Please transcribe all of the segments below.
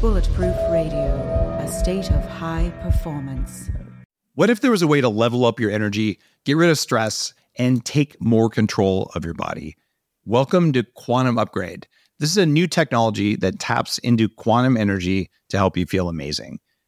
Bulletproof Radio, a state of high performance. What if there was a way to level up your energy, get rid of stress, and take more control of your body? Welcome to Quantum Upgrade. This is a new technology that taps into quantum energy to help you feel amazing.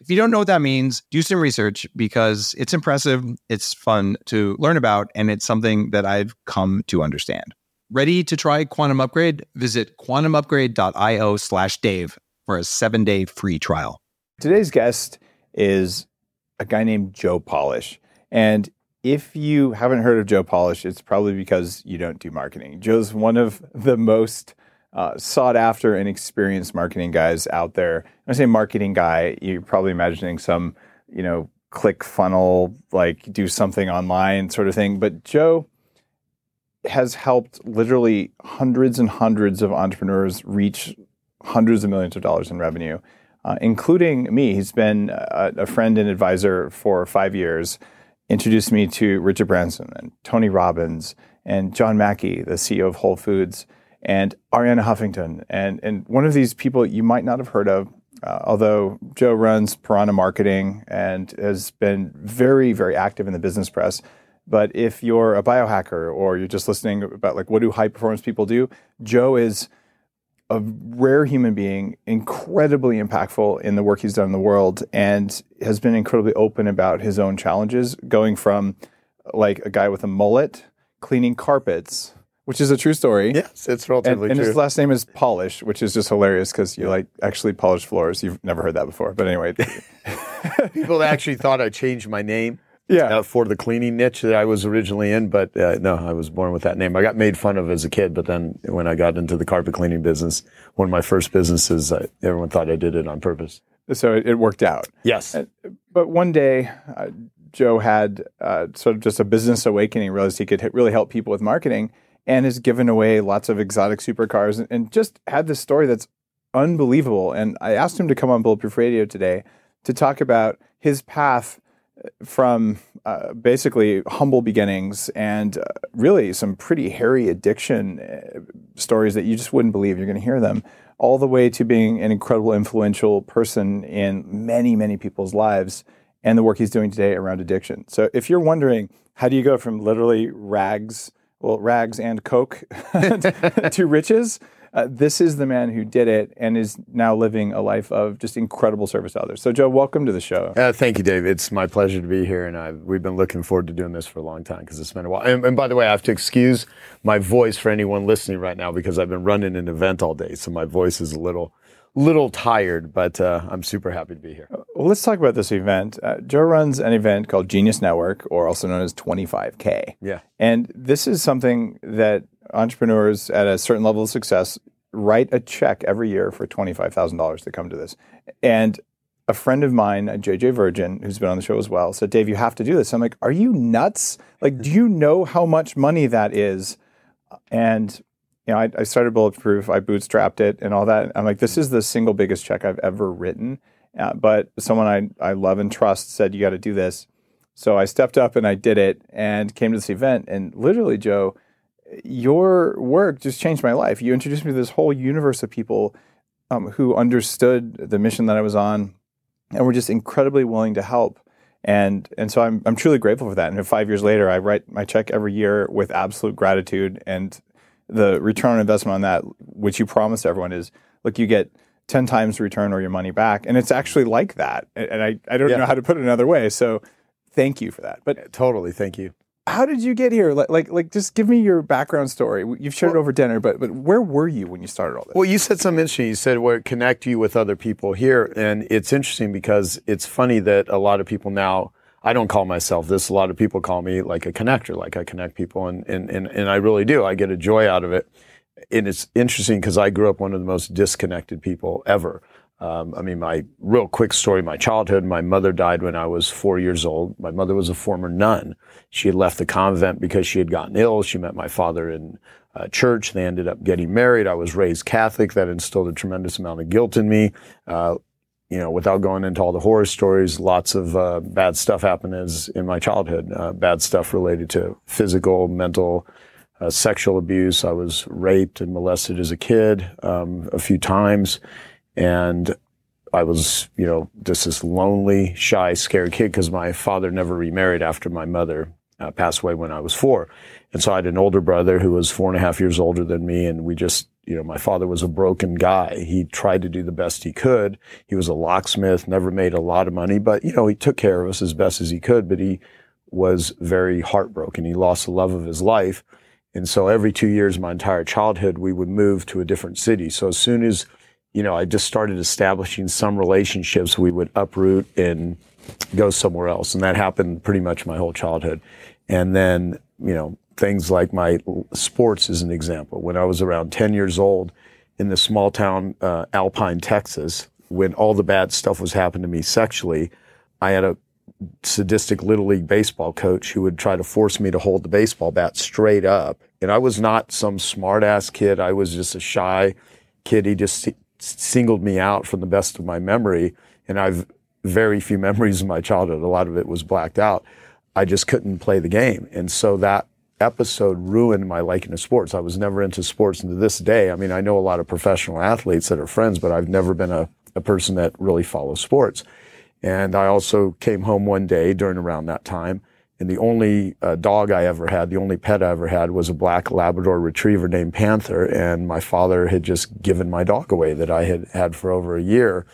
If you don't know what that means, do some research because it's impressive, it's fun to learn about, and it's something that I've come to understand. Ready to try Quantum Upgrade? Visit quantumupgrade.io slash Dave for a seven day free trial. Today's guest is a guy named Joe Polish. And if you haven't heard of Joe Polish, it's probably because you don't do marketing. Joe's one of the most uh, sought after and experienced marketing guys out there. When I say marketing guy, you're probably imagining some, you know, click funnel, like do something online sort of thing. But Joe has helped literally hundreds and hundreds of entrepreneurs reach hundreds of millions of dollars in revenue, uh, including me. He's been a, a, friend and advisor for five years. Introduced me to Richard Branson and Tony Robbins and John Mackey, the CEO of Whole Foods, and Arianna Huffington. And, and one of these people you might not have heard of, uh, although Joe runs Piranha Marketing and has been very, very active in the business press. But if you're a biohacker or you're just listening about like what do high performance people do, Joe is a rare human being, incredibly impactful in the work he's done in the world, and has been incredibly open about his own challenges, going from like a guy with a mullet cleaning carpets, which is a true story. Yes, it's relatively and, and true. his last name is Polish, which is just hilarious because you like actually polish floors. You've never heard that before, but anyway. People actually thought I changed my name yeah. Uh, for the cleaning niche that I was originally in. But uh, no, I was born with that name. I got made fun of as a kid, but then when I got into the carpet cleaning business, one of my first businesses, I, everyone thought I did it on purpose. So it, it worked out. Yes. Uh, but one day, uh, Joe had uh, sort of just a business awakening, realized he could really help people with marketing, and has given away lots of exotic supercars and, just had this story that's unbelievable. And I asked him to come on Bulletproof Radio today to talk about his path from uh, basically humble beginnings and uh, really some pretty hairy addiction uh, stories that you just wouldn't believe. You're going to hear them all the way to being an incredible influential person in many, many people's lives and the work he's doing today around addiction. So if you're wondering, how do you go from literally rags, well, rags and coke to riches? Uh, this is the man who did it and is now living a life of just incredible service to others. So, Joe, welcome to the show. Uh, thank you, Dave. It's my pleasure to be here, and I've, we've been looking forward to doing this for a long time because it's been a while. And, and, by the way, I have to excuse my voice for anyone listening right now because I've been running an event all day, so my voice is a little little tired, but uh, I'm super happy to be here. Well, let's talk about this event. Uh, Joe runs an event called Genius Network, or also known as 25K. Yeah. And this is something that entrepreneurs at a certain level of success write a check every year for $25,000 to come to this. And a friend of mine, JJ Virgin, who's been on the show as well, said, Dave, you have to do this. I'm like, are you nuts? Like, do you know how much money that is? And, you know, I, I started Bulletproof, I bootstrapped it and all that. I'm like, this is the single biggest check I've ever written. Uh, but someone I, I love and trust said, you got to do this. So I stepped up and I did it and came to this event. And literally, Joe, your work just changed my life. You introduced me to this whole universe of people um, who understood the mission that I was on and were just incredibly willing to help. And and so I'm I'm truly grateful for that. And five years later, I write my check every year with absolute gratitude. And the return on investment on that, which you promised everyone, is look, you get 10 times return or your money back. And it's actually like that. And I, I don't Yeah. know how to put it another way. So thank you for that. But Totally, thank you. how did you get here? Like, like, like, just give me your background story. You've shared it over dinner, but but where were you when you started all this? Well, you said something interesting. You said where connect you with other people here, and it's interesting because it's funny that a lot of people now I don't call myself this. A lot of people call me like a connector, like I connect people, and and and, and I really do. I get a joy out of it. And it's interesting because I grew up one of the most disconnected people ever. Um, I mean, my real quick story, my childhood, my mother died when I was four years old. My mother was a former nun. She had left the convent because she had gotten ill. She met my father in uh, church. They ended up getting married. I was raised Catholic. That instilled a tremendous amount of guilt in me. Uh, you know, without going into all the horror stories, lots of uh, bad stuff happened as in my childhood. Uh, bad stuff related to physical, mental, uh, sexual abuse. I was raped and molested as a kid um, a few times and I was, you know, just this lonely, shy, scared kid because my father never remarried after my mother uh, passed away when I was four. And so I had an older brother who was four and a half years older than me. And we just, you know, my father was a broken guy. He tried to do the best he could. He was a locksmith, never made a lot of money, but, you know, he took care of us as best as he could, but he was very heartbroken. He lost the love of his life. And so every two years, my entire childhood, we would move to a different city. So as soon as you know, I just started establishing some relationships. We would uproot and go somewhere else. And that happened pretty much my whole childhood. And then, you know, things like my sports is an example. When I was around 10 years old in the small town, uh, Alpine, Texas, when all the bad stuff was happening to me sexually, I had a sadistic little league baseball coach who would try to force me to hold the baseball bat straight up. And I was not some smart ass kid. I was just a shy kid. He just singled me out from the best of my memory. And I've very few memories of my childhood. A lot of it was blacked out. I just couldn't play the game. And so that episode ruined my liking of sports. I was never into sports. And to this day, I mean, I know a lot of professional athletes that are friends, but I've never been a, a person that really follows sports. And I also came home one day during around that time and the only uh, dog I ever had, the only pet I ever had was a black Labrador retriever named Panther. And my father had just given my dog away that I had had for over a year.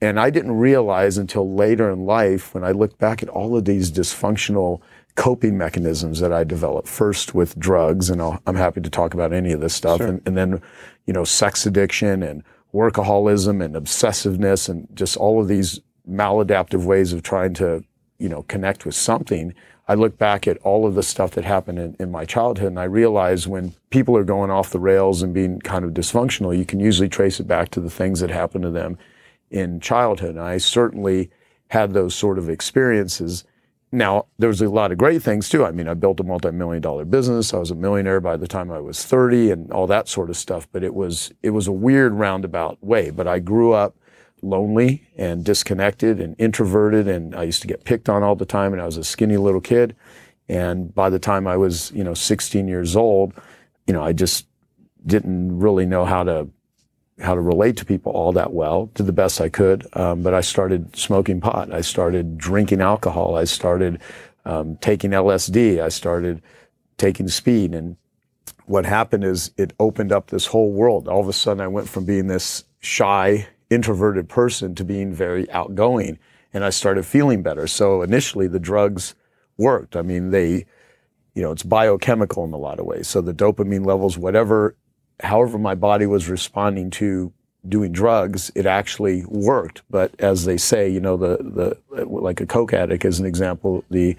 And I didn't realize until later in life when I looked back at all of these dysfunctional coping mechanisms that I developed first with drugs. And i am happy to talk about any of this stuff. Sure. And, and then, you know, sex addiction and workaholism and obsessiveness and just all of these maladaptive ways of trying to, you know, connect with something I look back at all of the stuff that happened in, in, my childhood and I realize when people are going off the rails and being kind of dysfunctional, you can usually trace it back to the things that happened to them in childhood. And I certainly had those sort of experiences. Now, there was a lot of great things too. I mean, I built a multi-million dollar business. I was a millionaire by the time I was 30 and all that sort of stuff. But it was, it was a weird roundabout way. But I grew up lonely and disconnected and introverted. And I used to get picked on all the time. And I was a skinny little kid. And by the time I was, you know, 16 years old, you know, I just didn't really know how to how to relate to people all that well, Did the best I could. Um, but I started smoking pot. I started drinking alcohol. I started um, taking LSD. I started taking speed. And what happened is it opened up this whole world. All of a sudden, I went from being this shy, introverted person to being very outgoing. And I started feeling better. So initially the drugs worked. I mean, they, you know, it's biochemical in a lot of ways. So the dopamine levels, whatever, however my body was responding to doing drugs, it actually worked. But as they say, you know, the, the, like a coke addict as an example, the,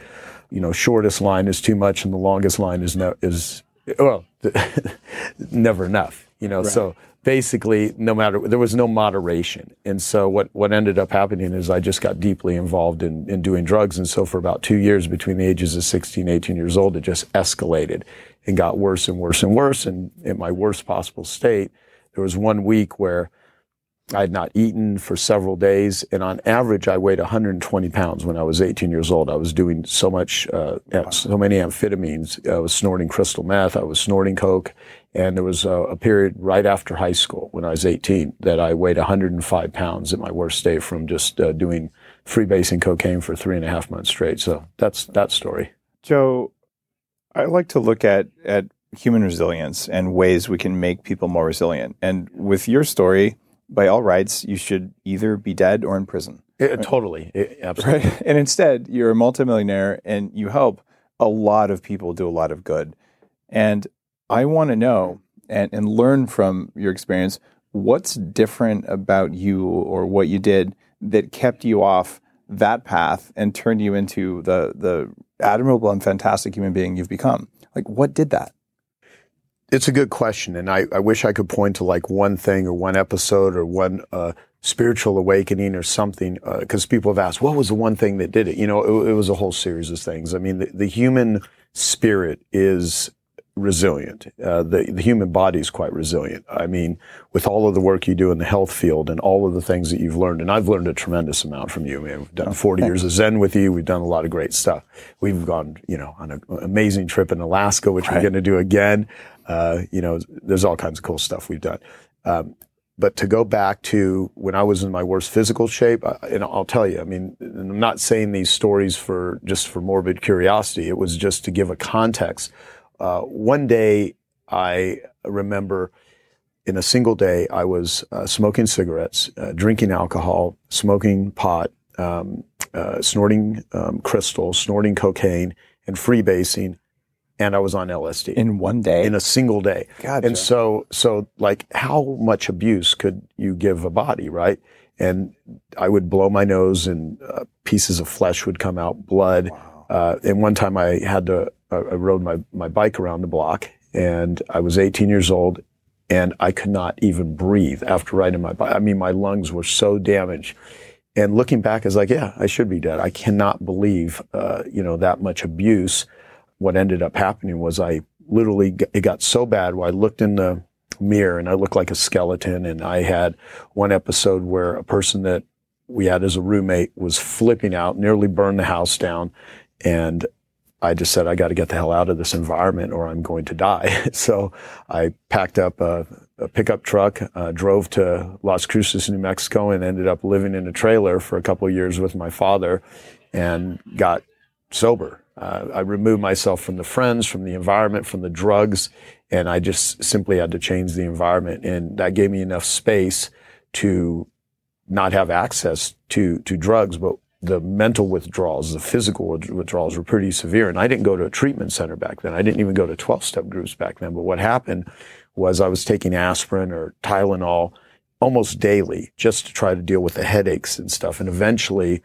you know, shortest line is too much and the longest line is, no, is, well, never enough, you know, right. so basically no matter there was no moderation and so what what ended up happening is i just got deeply involved in in doing drugs and so for about two years between the ages of 16 18 years old it just escalated and got worse and worse and worse and in my worst possible state there was one week where I had not eaten for several days, and on average, I weighed 120 pounds when I was 18 years old. I was doing so much, uh, so many amphetamines. I was snorting crystal meth. I was snorting coke, and there was a, a, period right after high school when I was 18 that I weighed 105 pounds at my worst day from just uh, doing freebasing cocaine for three and a half months straight. So that's that story. Joe, I like to look at at human resilience and ways we can make people more resilient. And with your story by all rights, you should either be dead or in prison. It, right? Totally. It, absolutely. Right? And instead, you're a multimillionaire and you help a lot of people do a lot of good. And I want to know and, and learn from your experience what's different about you or what you did that kept you off that path and turned you into the the admirable and fantastic human being you've become? Like, what did that? It's a good question, and I, I wish I could point to like one thing or one episode or one uh, spiritual awakening or something. Because uh, people have asked, what was the one thing that did it? You know, it, it was a whole series of things. I mean, the, the human spirit is resilient. Uh, the, the human body is quite resilient. I mean, with all of the work you do in the health field and all of the things that you've learned, and I've learned a tremendous amount from you. I mean, we've done 40 years of Zen with you. We've done a lot of great stuff. We've gone, you know, on an amazing trip in Alaska, which right. we're going to do again. Uh, you know, there's all kinds of cool stuff we've done. Um, but to go back to when I was in my worst physical shape, and I'll tell you, I mean, I'm not saying these stories for just for morbid curiosity. It was just to give a context uh, one day, I remember in a single day, I was uh, smoking cigarettes, uh, drinking alcohol, smoking pot, um, uh, snorting um, crystal, snorting cocaine, and freebasing, and I was on LSD in one day, in a single day. Gotcha. And so, so like, how much abuse could you give a body, right? And I would blow my nose, and uh, pieces of flesh would come out, blood. Wow. Uh, and one time I had to I rode my, my bike around the block and I was 18 years old and I could not even breathe after riding my bike. I mean, my lungs were so damaged. And looking back, I was like, yeah, I should be dead. I cannot believe, uh, you know, that much abuse. What ended up happening was I literally, it got so bad where I looked in the mirror and I looked like a skeleton. And I had one episode where a person that we had as a roommate was flipping out, nearly burned the house down. And I just said, I got to get the hell out of this environment or I'm going to die. so I packed up a, a pickup truck, uh, drove to Las Cruces, New Mexico, and ended up living in a trailer for a couple years with my father and got sober. Uh, I removed myself from the friends, from the environment, from the drugs, and I just simply had to change the environment. And that gave me enough space to not have access to, to drugs, but the mental withdrawals, the physical withdrawals were pretty severe. And I didn't go to a treatment center back then. I didn't even go to 12 step groups back then. But what happened was I was taking aspirin or Tylenol almost daily just to try to deal with the headaches and stuff. And eventually,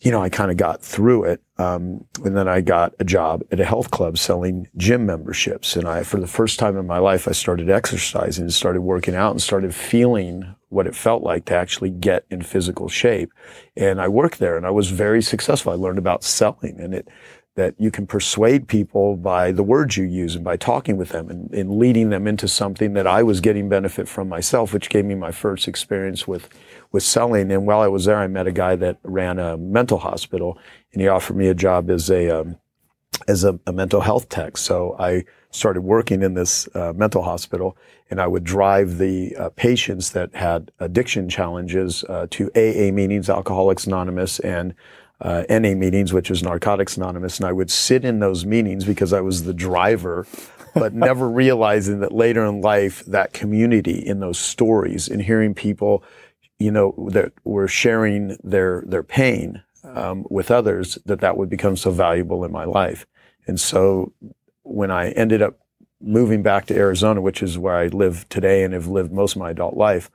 you know, I kind of got through it. Um, and then I got a job at a health club selling gym memberships. And I, for the first time in my life, I started exercising and started working out and started feeling what it felt like to actually get in physical shape. And I worked there and I was very successful. I learned about selling and it, that you can persuade people by the words you use and by talking with them and, and leading them into something that I was getting benefit from myself, which gave me my first experience with, with selling. And while I was there, I met a guy that ran a mental hospital and he offered me a job as a, um, as a, a, mental health tech. So I started working in this uh, mental hospital and I would drive the uh, patients that had addiction challenges uh, to AA meetings, Alcoholics Anonymous, and uh, NA meetings, which is Narcotics Anonymous. And I would sit in those meetings because I was the driver, but never realizing that later in life, that community in those stories and hearing people, you know, that were sharing their, their pain um, with others, that that would become so valuable in my life. And so when I ended up moving back to Arizona, which is where I live today and have lived most of my adult life,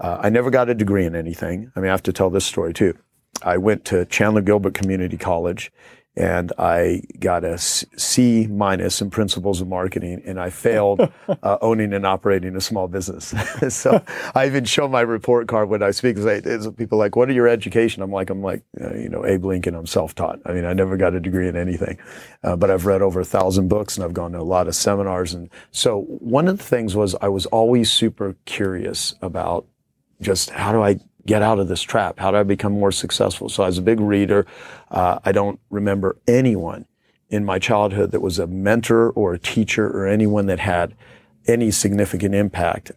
uh, I never got a degree in anything. I mean, I have to tell this story too. I went to Chandler Gilbert Community College and I got a C minus in principles of marketing, and I failed uh, owning and operating a small business. so I even show my report card when I speak. Say, people like, "What are your education?" I'm like, "I'm like, uh, you know, Abe Lincoln. I'm self-taught. I mean, I never got a degree in anything, uh, but I've read over a thousand books and I've gone to a lot of seminars. And so one of the things was I was always super curious about just how do I get out of this trap? How do I become more successful? So I was a big reader. Uh, I don't remember anyone in my childhood that was a mentor or a teacher or anyone that had any significant impact.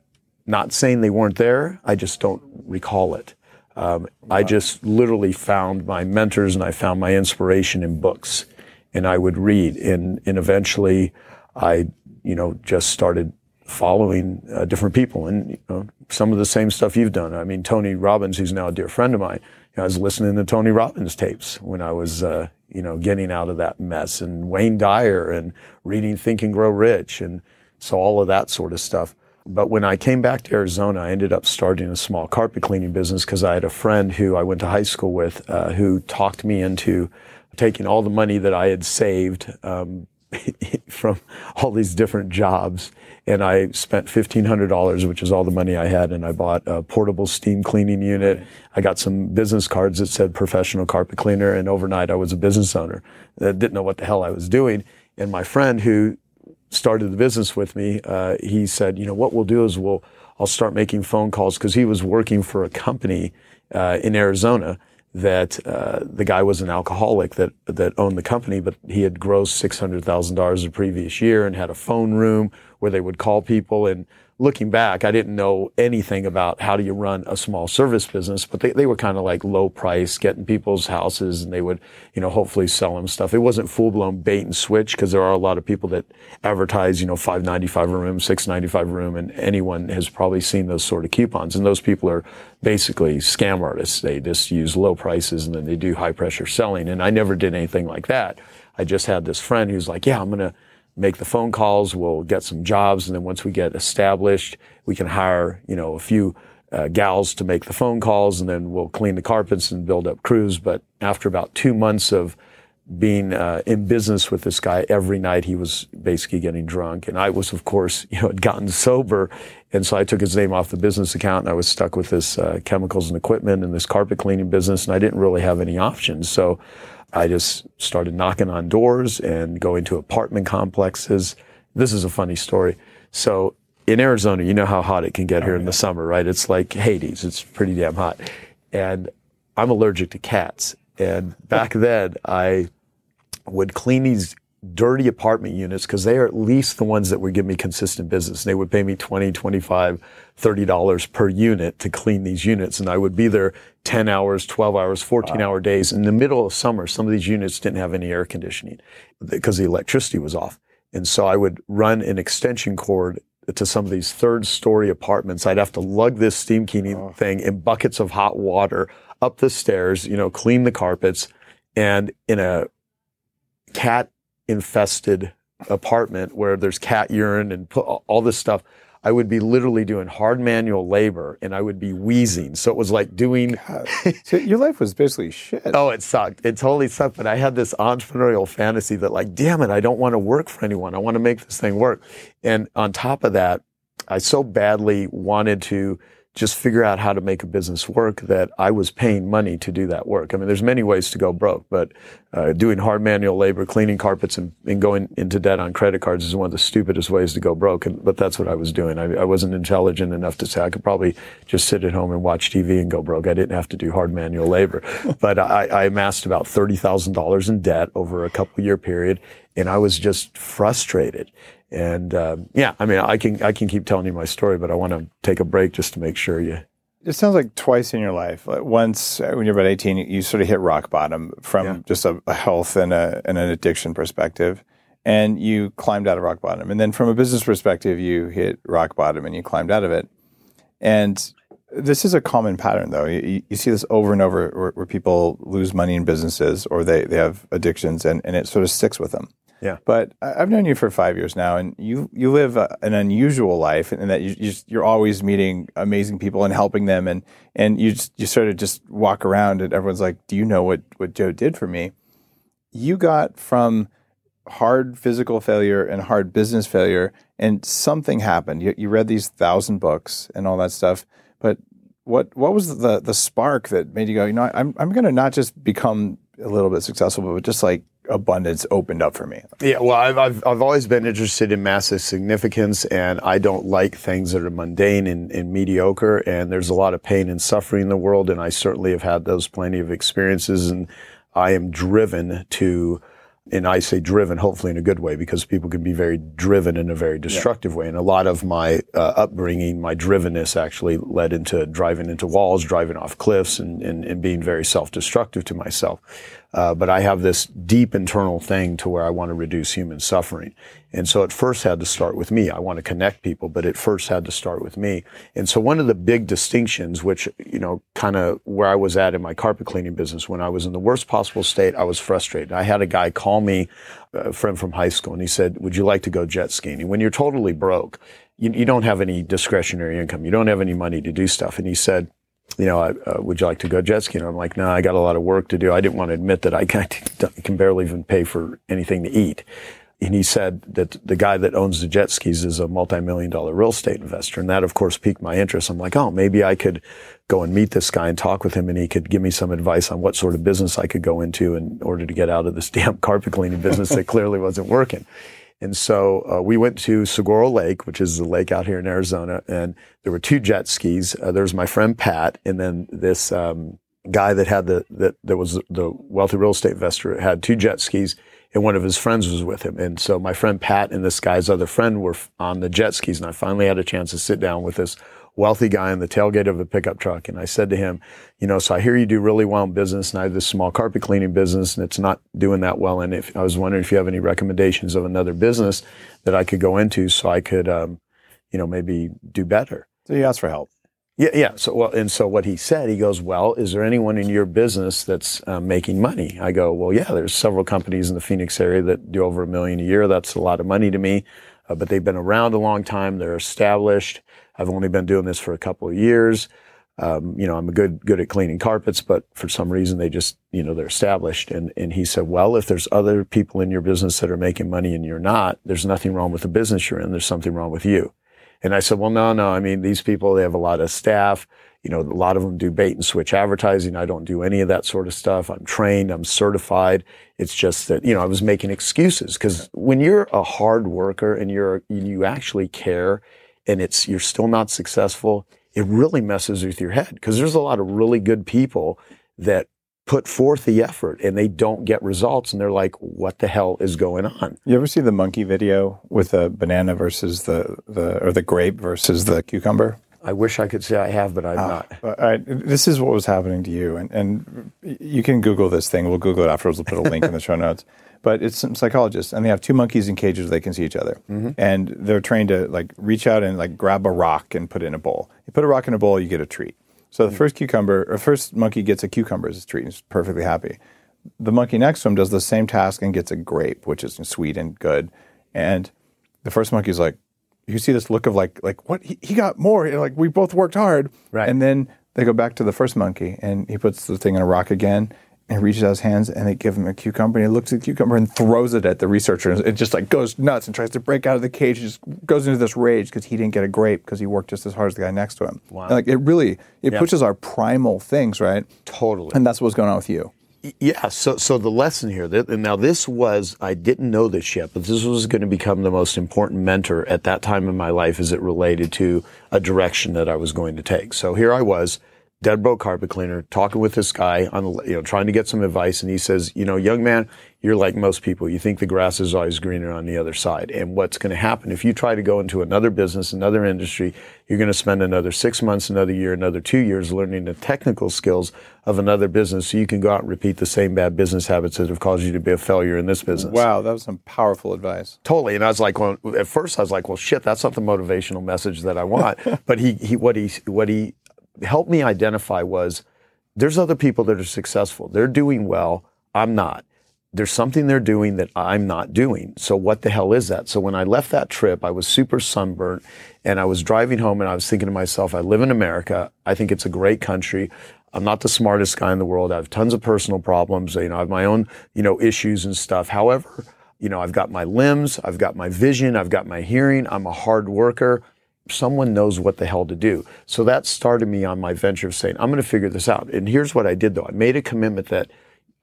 Not saying they weren't there. I just don't recall it. Um, wow. I just literally found my mentors and I found my inspiration in books and I would read and, and eventually I, you know, just started following uh, different people and you know, some of the same stuff you've done. I mean, Tony Robbins, who's now a dear friend of mine, you know, I was listening to Tony Robbins tapes when I was, uh, you know, getting out of that mess and Wayne Dyer and reading Think and Grow Rich. And so all of that sort of stuff. but when I came back to Arizona, I ended up starting a small carpet cleaning business because I had a friend who I went to high school with uh, who talked me into taking all the money that I had saved um, from all these different jobs. And I spent $1,500, which is all the money I had. And I bought a portable steam cleaning unit. I got some business cards that said professional carpet cleaner. And overnight I was a business owner that didn't know what the hell I was doing. And my friend who started the business with me, uh, he said, you know, what we'll do is we'll, I'll start making phone calls because he was working for a company uh, in Arizona that uh, the guy was an alcoholic that that owned the company, but he had grossed six hundred thousand dollars the previous year and had a phone room where they would call people and looking back, I didn't know anything about how do you run a small service business, but they, they were kind of like low price, getting people's houses and they would, you know, hopefully sell them stuff. It wasn't full blown bait and switch because there are a lot of people that advertise, you know, 595 a room, 695 a room, and anyone has probably seen those sort of coupons. And those people are basically scam artists. They just use low prices and then they do high pressure selling. And I never did anything like that. I just had this friend who's like, yeah, I'm going to, make the phone calls, we'll get some jobs, and then once we get established, we can hire, you know, a few uh, gals to make the phone calls, and then we'll clean the carpets and build up crews. But after about two months of being uh, in business with this guy every night, he was basically getting drunk, and I was, of course, you know, had gotten sober, and so I took his name off the business account, and I was stuck with this uh, chemicals and equipment and this carpet cleaning business, and I didn't really have any options. So I just started knocking on doors and going to apartment complexes. This is a funny story. So in Arizona, you know how hot it can get here in the summer, right? It's like Hades. It's pretty damn hot. And I'm allergic to cats. And back then I would clean these dirty apartment units because they are at least the ones that would give me consistent business. They would pay me 20, 25, 30 dollars per unit to clean these units and I would be there 10 hours, 12 hours, 14 wow. hour days. In the middle of summer, some of these units didn't have any air conditioning because the electricity was off. And so I would run an extension cord to some of these third story apartments. I'd have to lug this steam cleaning oh. thing in buckets of hot water up the stairs, you know, clean the carpets and in a cat infested apartment where there's cat urine and all this stuff. I would be literally doing hard manual labor and I would be wheezing. So it was like doing. so your life was basically shit. oh, it sucked. It totally sucked. But I had this entrepreneurial fantasy that, like, damn it, I don't want to work for anyone. I want to make this thing work. And on top of that, I so badly wanted to just figure out how to make a business work that I was paying money to do that work. I mean, there's many ways to go broke, but uh, doing hard manual labor, cleaning carpets, and, and, going into debt on credit cards is one of the stupidest ways to go broke. And, but that's what I was doing. I, I, wasn't intelligent enough to say I could probably just sit at home and watch TV and go broke. I didn't have to do hard manual labor, but I, I amassed about thirty thousand dollars in debt over a couple year period, and I was just frustrated. And uh, yeah, I mean, I can I can keep telling you my story, but I want to take a break just to make sure you. It sounds like twice in your life. Once, uh, when you're about 18, you sort of hit rock bottom from yeah. just a, a, health and, a, and an addiction perspective, and you climbed out of rock bottom. And then, from a business perspective, you hit rock bottom and you climbed out of it. And this is a common pattern, though. You, you see this over and over where, where, people lose money in businesses or they, they have addictions, and, and it sort of sticks with them. Yeah. But I've known you for five years now, and you you live a, an unusual life, and that you you're always meeting amazing people and helping them, and and you just, you sort of just walk around, and everyone's like, "Do you know what what Joe did for me?" You got from hard physical failure and hard business failure, and something happened. You, you read these thousand books and all that stuff, but what what was the the spark that made you go, you know, I'm I'm going to not just become a little bit successful, but just like abundance opened up for me. Yeah, well, I've, I've, I've always been interested in massive significance, and I don't like things that are mundane and, and, mediocre. And there's a lot of pain and suffering in the world, and I certainly have had those plenty of experiences. And I am driven to, and I say driven, hopefully in a good way, because people can be very driven in a very destructive yeah. way. And a lot of my uh, upbringing, my drivenness actually led into driving into walls, driving off cliffs, and, and, and being very self-destructive to myself. Uh, but I have this deep internal thing to where I want to reduce human suffering. And so it first had to start with me. I want to connect people, but it first had to start with me. And so one of the big distinctions, which, you know, kind of where I was at in my carpet cleaning business, when I was in the worst possible state, I was frustrated. I had a guy call me, a friend from high school, and he said, would you like to go jet skiing? And when you're totally broke, you, you don't have any discretionary income. You don't have any money to do stuff. And he said, you know, uh, would you like to go jet skiing? I'm like, no, I got a lot of work to do. I didn't want to admit that I can, can barely even pay for anything to eat. And he said that the guy that owns the jet skis is a multi-million dollar real estate investor. And that, of course, piqued my interest. I'm like, oh, maybe I could go and meet this guy and talk with him and he could give me some advice on what sort of business I could go into in order to get out of this damn carpet cleaning business that clearly wasn't working. And so uh, we went to Saguaro Lake, which is a lake out here in Arizona, and there were two jet skis. Uh, there was my friend Pat, and then this um, guy that had the that that was the wealthy real estate investor had two jet skis, and one of his friends was with him. And so my friend Pat and this guy's other friend were on the jet skis, and I finally had a chance to sit down with this wealthy guy in the tailgate of a pickup truck. And I said to him, you know, so I hear you do really well in business and I have this small carpet cleaning business and it's not doing that well. And if I was wondering if you have any recommendations of another business that I could go into so I could, um, you know, maybe do better. So you asked for help. Yeah, yeah. So, well, and so what he said, he goes, "Well, is there anyone in your business that's um, making money?" I go, "Well, yeah. There's several companies in the Phoenix area that do over a million a year. That's a lot of money to me, uh, but they've been around a long time. They're established. I've only been doing this for a couple of years. Um, you know, I'm good good at cleaning carpets, but for some reason they just, you know, they're established. And and he said, well, if there's other people in your business that are making money and you're not, there's nothing wrong with the business you're in. There's something wrong with you. And I said, well, no, no. I mean, these people they have a lot of staff. You know, a lot of them do bait and switch advertising. I don't do any of that sort of stuff. I'm trained. I'm certified. It's just that you know I was making excuses because when you're a hard worker and you're you actually care and it's you're still not successful, it really messes with your head because there's a lot of really good people that put forth the effort and they don't get results and they're like what the hell is going on? You ever see the monkey video with the banana versus the, the or the grape versus the cucumber? I wish i could say i have but i'm Ah, not. right, this is what was happening to you and, and you can google this thing. We'll google it afterwards. We'll put a link in the show notes but it's some psychologists and they have two monkeys in cages where they can see each other. Mm-hmm. And they're trained to like reach out and like grab a rock and put it in a bowl. You put a rock in a bowl you get a treat. So the mm-hmm. first cucumber or first monkey gets a cucumber as a treat and is perfectly happy. The monkey next to him does the same task and gets a grape which is sweet and good. And the first monkey's like you see this look of like like what? He, he got more. Like we both worked hard. Right. and then they go back to the first monkey and he puts the thing in a rock again he reaches out his hands and they give him a cucumber. And he looks at the cucumber and throws it at the researcher. And it just like goes nuts and tries to break out of the cage. And just goes into this rage because he didn't get a grape because he worked just as hard as the guy next to him. Wow. like it really it pushes our primal things right? Totally. And that's what's going on with you. Yeah. So, so the lesson here, that, and now this was, I didn't know this yet, but this was going to become the most important mentor at that time in my life as it related to a direction that I was going to take. So here I was, dead broke carpet cleaner, talking with this guy on, the, you know, trying to get some advice. And he says, you know, young man, you're like most people. You think the grass is always greener on the other side. And what's going to happen if you try to go into another business, another industry, you're going to spend another six months, another year, another two years learning the technical skills of another business so you can go out and repeat the same bad business habits that have caused you to be a failure in this business. wow that was some powerful advice Totally. And I was like, well, at first I was like, well, shit, that's not the motivational message that I want. but he, he, what he, what he helped me identify was there's other people that are successful. They're doing well. I'm not. There's something they're doing that I'm not doing. So what the hell is that? So when I left that trip, I was super sunburnt and I was driving home and I was thinking to myself, I live in America. I think it's a great country. I'm not the smartest guy in the world. I have tons of personal problems. You know, I have my own, you know, issues and stuff. However, you know, I've got my limbs, I've got my vision, I've got my hearing. I'm a hard worker. Someone knows what the hell to do. So that started me on my venture of saying, I'm going to figure this out. And here's what I did though. I made a commitment that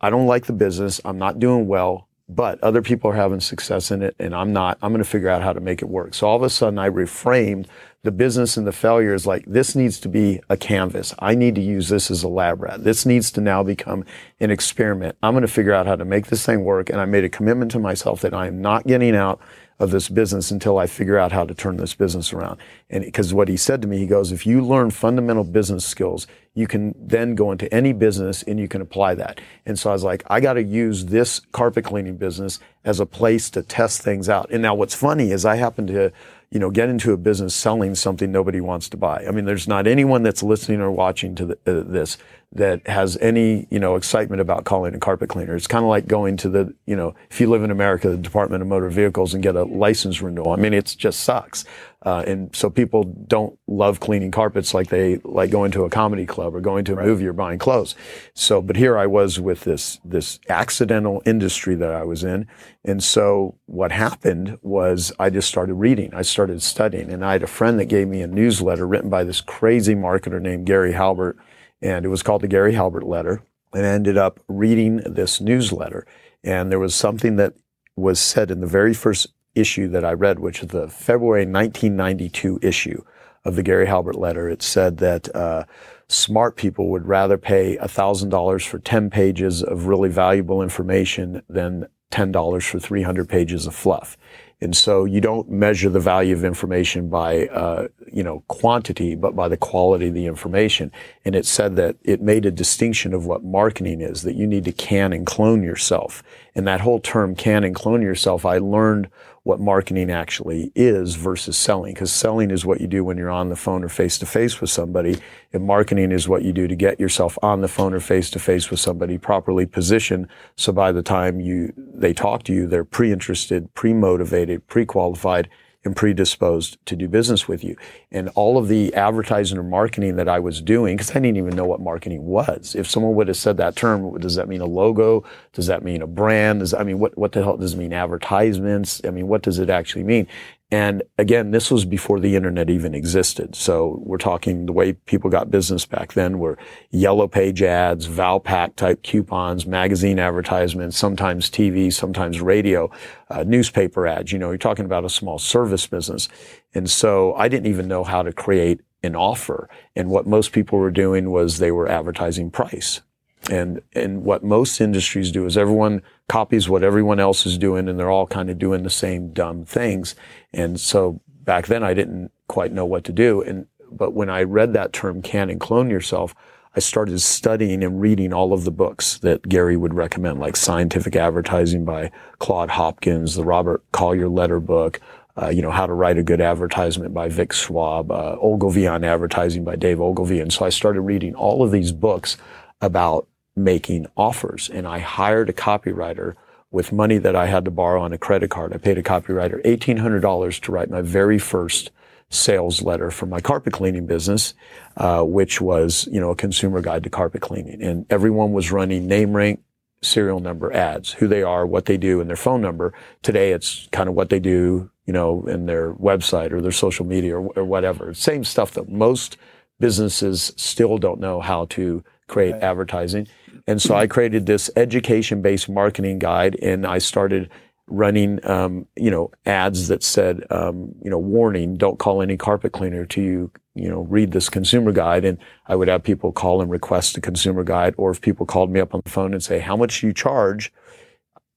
I don't like the business. I'm not doing well, but other people are having success in it and I'm not. I'm going to figure out how to make it work. So all of a sudden I reframed the business and the failure is like, this needs to be a canvas. I need to use this as a lab rat. This needs to now become an experiment. I'm going to figure out how to make this thing work. And I made a commitment to myself that I am not getting out of this business until I figure out how to turn this business around. And because what he said to me, he goes, if you learn fundamental business skills, you can then go into any business and you can apply that. And so I was like, I got to use this carpet cleaning business as a place to test things out. And now what's funny is I happen to you know, get into a business selling something nobody wants to buy. I mean, there's not anyone that's listening or watching to the, uh, this that has any, you know, excitement about calling a carpet cleaner. It's kind of like going to the, you know, if you live in America, the Department of Motor Vehicles and get a license renewal. I mean, it just sucks. Uh, and so people don't love cleaning carpets like they like going to a comedy club or going to a right. movie or buying clothes. So, but here I was with this, this accidental industry that I was in. And so what happened was I just started reading. I started studying and I had a friend that gave me a newsletter written by this crazy marketer named Gary Halbert. And it was called the Gary Halbert letter. And I ended up reading this newsletter. And there was something that was said in the very first issue that I read, which is the February 1992 issue of the Gary Halbert letter. It said that uh, smart people would rather pay $1,000 for 10 pages of really valuable information than $10 for 300 pages of fluff. And so you don't measure the value of information by, uh, you know, quantity, but by the quality of the information. And it said that it made a distinction of what marketing is, that you need to can and clone yourself. And that whole term can and clone yourself, I learned what marketing actually is versus selling. Because selling is what you do when you're on the phone or face to face with somebody. And marketing is what you do to get yourself on the phone or face to face with somebody properly positioned. So by the time you, they talk to you, they're pre-interested, pre-motivated, pre-qualified, and predisposed to do business with you. And all of the advertising or marketing that I was doing, because I didn't even know what marketing was. If someone would have said that term, does that mean a logo? Does that mean a brand? Does I mean what what the hell does it mean advertisements? I mean what does it actually mean? And again, this was before the internet even existed. So we're talking the way people got business back then were yellow page ads, Valpak type coupons, magazine advertisements, sometimes TV, sometimes radio, uh, newspaper ads. You know, you're talking about a small service business. And so I didn't even know how to create an offer. And what most people were doing was they were advertising price. And, and what most industries do is everyone copies what everyone else is doing and they're all kind of doing the same dumb things. And so back then I didn't quite know what to do. And, but when I read that term, can and clone yourself, I started studying and reading all of the books that Gary would recommend, like Scientific Advertising by Claude Hopkins, the Robert Collier Letter book, uh, you know, How to Write a Good Advertisement by Vic Schwab, uh, Ogilvy on Advertising by Dave Ogilvy. And so I started reading all of these books about making offers. And I hired a copywriter with money that I had to borrow on a credit card. I paid a copywriter $1,800 to write my very first sales letter for my carpet cleaning business, uh, which was, you know, a consumer guide to carpet cleaning. And everyone was running name rank, serial number ads, who they are, what they do, and their phone number. Today, it's kind of what they do, you know, in their website or their social media or, or whatever. Same stuff that most businesses still don't know how to create right. advertising. And so I created this education based marketing guide and I started running, um, you know, ads that said, um, you know, warning, don't call any carpet cleaner to you, you know, read this consumer guide. And I would have people call and request a consumer guide. Or if people called me up on the phone and say, how much do you charge?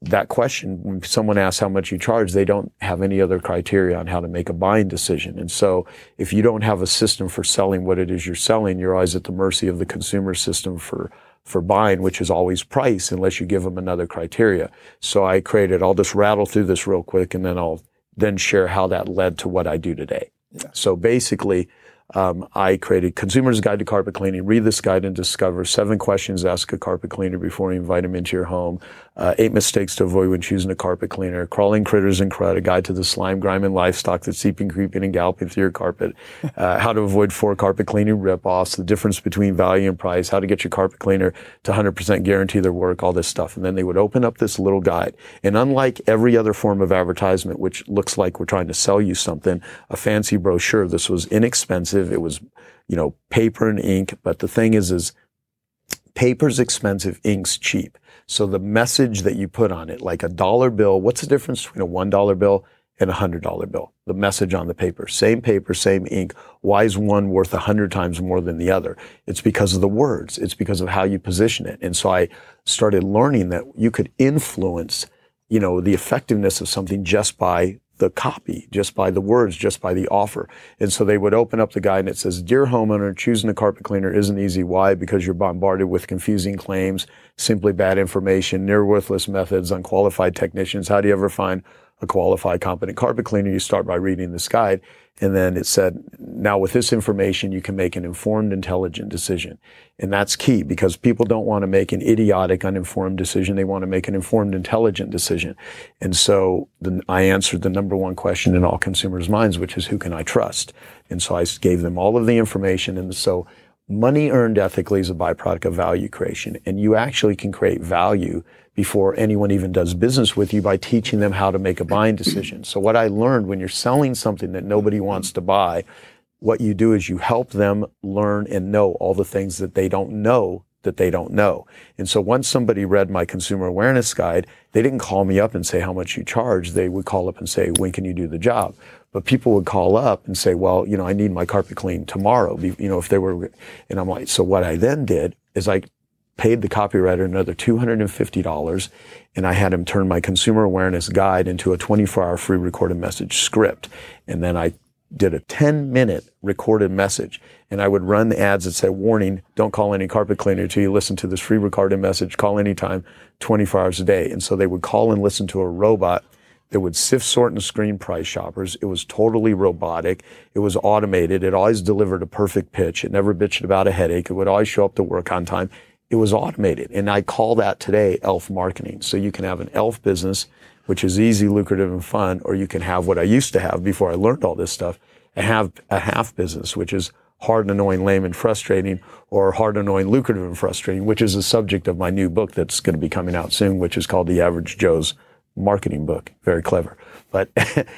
That question, when someone asks how much you charge, they don't have any other criteria on how to make a buying decision. And so if you don't have a system for selling what it is you're selling, you're always at the mercy of the consumer system for for buying, which is always price unless you give them another criteria. So I created, I'll just rattle through this real quick and then I'll then share how that led to what I do today. Yeah. So basically, um, I created Consumer's Guide to Carpet Cleaning. Read this guide and discover seven questions to ask a carpet cleaner before you invite him into your home. Uh, eight mistakes to avoid when choosing a carpet cleaner. Crawling critters and crud. A guide to the slime, grime, and livestock that's seeping, creeping, and galloping through your carpet. Uh, how to avoid four carpet cleaning ripoffs. The difference between value and price. How to get your carpet cleaner to 100% guarantee their work. All this stuff. And then they would open up this little guide. And unlike every other form of advertisement, which looks like we're trying to sell you something, a fancy brochure, this was inexpensive. It was, you know, paper and ink. But the thing is, is paper's expensive, ink's cheap. So the message that you put on it, like a dollar bill, what's the difference between a one dollar bill and a hundred dollar bill? The message on the paper, same paper, same ink. Why is one worth a hundred times more than the other? It's because of the words. It's because of how you position it. And so I started learning that you could influence, you know, the effectiveness of something just by the copy, just by the words, just by the offer. And so they would open up the guide and it says, Dear homeowner, choosing a carpet cleaner isn't easy. Why? Because you're bombarded with confusing claims, simply bad information, near worthless methods, unqualified technicians. How do you ever find a qualified, competent carpet cleaner? You start by reading this guide. And then it said, now with this information, you can make an informed, intelligent decision. And that's key because people don't want to make an idiotic, uninformed decision. They want to make an informed, intelligent decision. And so the, I answered the number one question in all consumers' minds, which is who can I trust? And so I gave them all of the information. And so money earned ethically is a byproduct of value creation. And you actually can create value before anyone even does business with you by teaching them how to make a buying decision. So what I learned when you're selling something that nobody wants to buy, what you do is you help them learn and know all the things that they don't know that they don't know. And so once somebody read my consumer awareness guide, they didn't call me up and say how much you charge. They would call up and say, when can you do the job? But people would call up and say, well, you know, I need my carpet cleaned tomorrow. You know, if they were, and I'm like, so what I then did is I paid the copywriter another $250 and I had him turn my consumer awareness guide into a 24 hour free recorded message script. And then I did a 10 minute recorded message and I would run the ads that said, warning, don't call any carpet cleaner until you listen to this free recorded message. Call anytime, 24 hours a day. And so they would call and listen to a robot that would sift, sort, and screen price shoppers. It was totally robotic. It was automated. It always delivered a perfect pitch. It never bitched about a headache. It would always show up to work on time it was automated. And I call that today elf marketing. So you can have an elf business, which is easy, lucrative, and fun, or you can have what I used to have before I learned all this stuff, have a half business, which is hard and annoying, lame and frustrating, or hard, annoying, lucrative and frustrating, which is the subject of my new book that's going to be coming out soon, which is called The Average Joe's Marketing Book. Very clever. But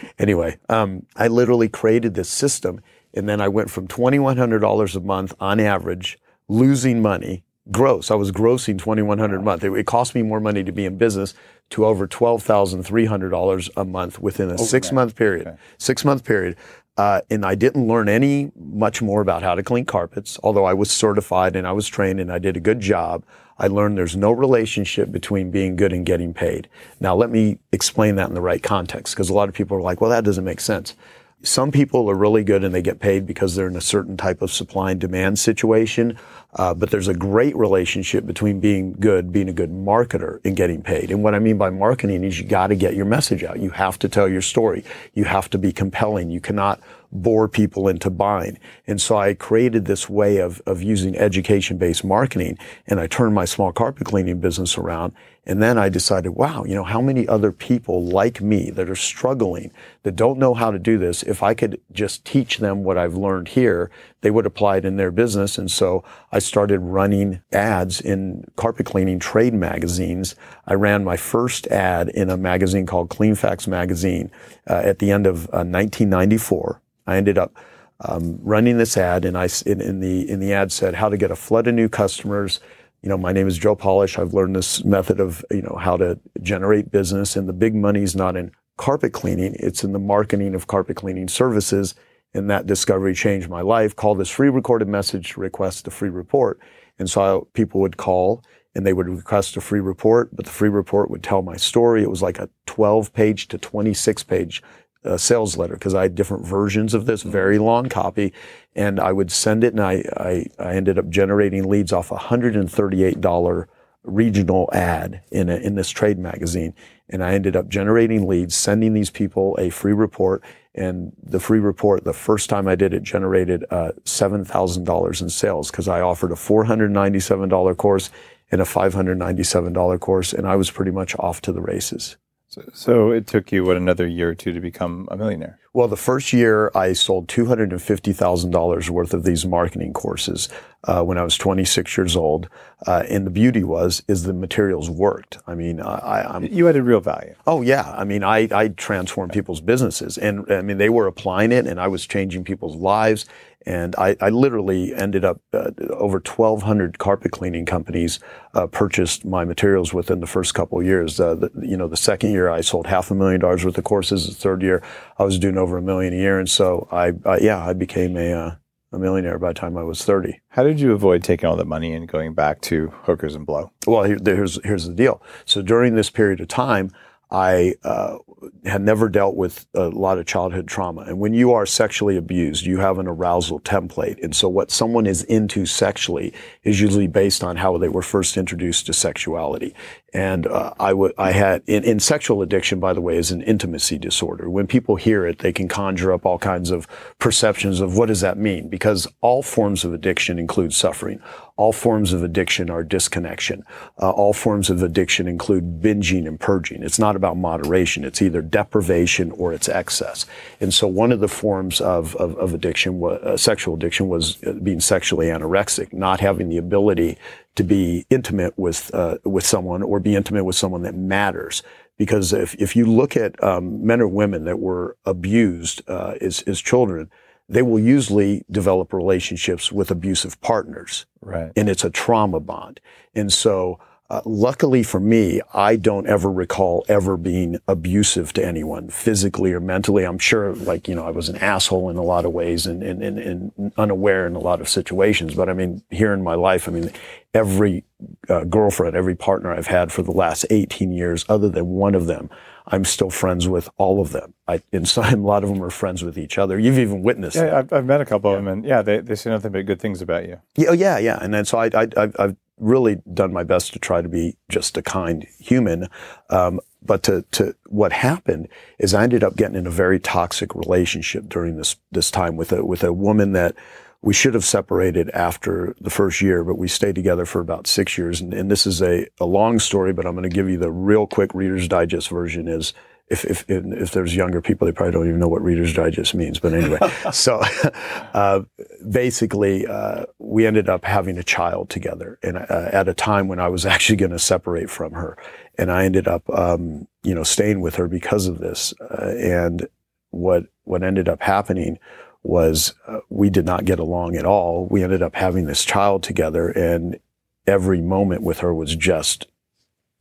anyway, um, I literally created this system, and then I went from $2,100 a month on average, losing money gross. I was grossing 2,100 a month. It, it, cost me more money to be in business to over twelve thousand three hundred dollars a month within a six month period. Okay. Six month period. Uh, and I didn't learn any much more about how to clean carpets, although I was certified and I was trained and I did a good job. I learned there's no relationship between being good and getting paid. Now, let me explain that in the right context because a lot of people are like, well, that doesn't make sense. Some people are really good and they get paid because they're in a certain type of supply and demand situation. Uh, but there's a great relationship between being good, being a good marketer, and getting paid. And what I mean by marketing is you got to get your message out. You have to tell your story. You have to be compelling. You cannot bore people into buying. And so I created this way of, of using education-based marketing and I turned my small carpet cleaning business around. And then I decided, wow, you know, how many other people like me that are struggling, that don't know how to do this, if I could just teach them what I've learned here, they would apply it in their business. And so I started running ads in carpet cleaning trade magazines. I ran my first ad in a magazine called Cleanfax Magazine uh, at the end of uh, 1994. I ended up um, running this ad, and I in, in, the in the ad said how to get a flood of new customers. You know, my name is Joe Polish. I've learned this method of you know how to generate business, and the big money is not in carpet cleaning; it's in the marketing of carpet cleaning services. And that discovery changed my life. Call this free recorded message request a free report. And so people would call and they would request a free report, but the free report would tell my story. It was like a 12 page to 26 page a sales letter because I had different versions of this very long copy and I would send it and I, I, I ended up generating leads off a $138 regional ad in a, in this trade magazine. And I ended up generating leads, sending these people a free report. And the free report, the first time I did it, generated uh, $7,000 in sales because I offered a $497 course and a $597 course. And I was pretty much off to the races. So, so it took you what another year or two to become a millionaire. Well, the first year I sold two hundred and fifty thousand dollars worth of these marketing courses uh, when I was twenty six years old. Uh, and the beauty was is the materials worked. I mean, I, I'm, you added real value. Oh yeah, I mean, I I transformed people's businesses, and I mean they were applying it, and I was changing people's lives. And I, I literally ended up uh, over 1,200 carpet cleaning companies uh, purchased my materials within the first couple of years. Uh, the, you know, the second year I sold half a million dollars worth of courses. The third year I was doing over a million a year, and so I, yeah, I became a uh, a millionaire by the time I was 30. How did you avoid taking all that money and going back to hookers and blow? Well, here, here's here's the deal. So during this period of time, I uh, had never dealt with a lot of childhood trauma. And when you are sexually abused, you have an arousal template. And so what someone is into sexually is usually based on how they were first introduced to sexuality. And uh, I had in, in sexual addiction, by the way, is an intimacy disorder. When people hear it, they can conjure up all kinds of perceptions of what does that mean? Because all forms of addiction include suffering. All forms of addiction are disconnection. Uh, all forms of addiction include binging and purging. It's not about moderation. It's either deprivation or it's excess. And so one of the forms of, of, of addiction, uh, sexual addiction, was uh, being sexually anorexic, not having the ability to be intimate with uh, with someone or be intimate with someone that matters. Because if, if you look at um, men or women that were abused uh, as, as children, they will usually develop relationships with abusive partners. Right. And it's a trauma bond. And so uh, luckily for me, I don't ever recall ever being abusive to anyone, physically or mentally. I'm sure, like, you know, I was an asshole in a lot of ways and, and, and, and unaware in a lot of situations. But I mean, here in my life, I mean, every uh, girlfriend, every partner I've had for the last 18 years, other than one of them, I'm still friends with all of them. I, and so a lot of them are friends with each other. You've even witnessed. Yeah, that. I've, I've met a couple yeah. of them, and yeah, they, they say nothing but good things about you. Yeah, oh, yeah, yeah. And then so I, I, I've, I've really done my best to try to be just a kind human. Um, but to, to what happened is I ended up getting in a very toxic relationship during this this time with a with a woman that we should have separated after the first year, but we stayed together for about six years. And, and this is a, a long story, but I'm going to give you the real quick Reader's Digest version is if, if, if there's younger people, they probably don't even know what Reader's Digest means. But anyway, so uh, basically, uh, we ended up having a child together, and uh, at a time when I was actually going to separate from her, and I ended up, um, you know, staying with her because of this. Uh, and what what ended up happening was uh, we did not get along at all. We ended up having this child together, and every moment with her was just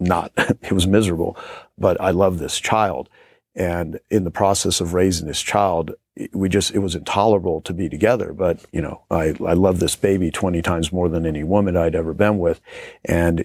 not, it was miserable, but I love this child. And in the process of raising this child, we just, it was intolerable to be together. But, you know, I, I love this baby 20 times more than any woman I'd ever been with. And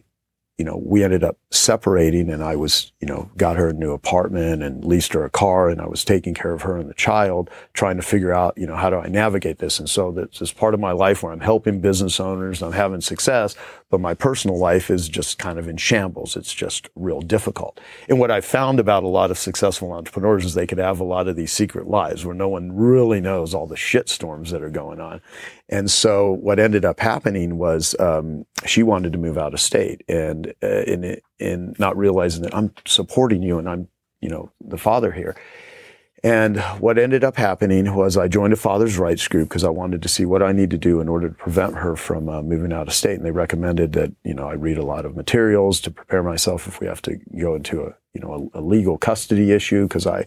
you know, we ended up separating and I was, you know, got her a new apartment and leased her a car and I was taking care of her and the child, trying to figure out, you know, how do I navigate this? And so this part of my life where I'm helping business owners, I'm having success, but my personal life is just kind of in shambles. It's just real difficult. And what I found about a lot of successful entrepreneurs is they could have a lot of these secret lives where no one really knows all the shit storms that are going on. And so what ended up happening was um, she wanted to move out of state, and uh, in in not realizing that I'm supporting you and I'm you know the father here. And what ended up happening was I joined a father's rights group because I wanted to see what I need to do in order to prevent her from uh, moving out of state. And they recommended that you know I read a lot of materials to prepare myself if we have to go into a you know a, a legal custody issue because I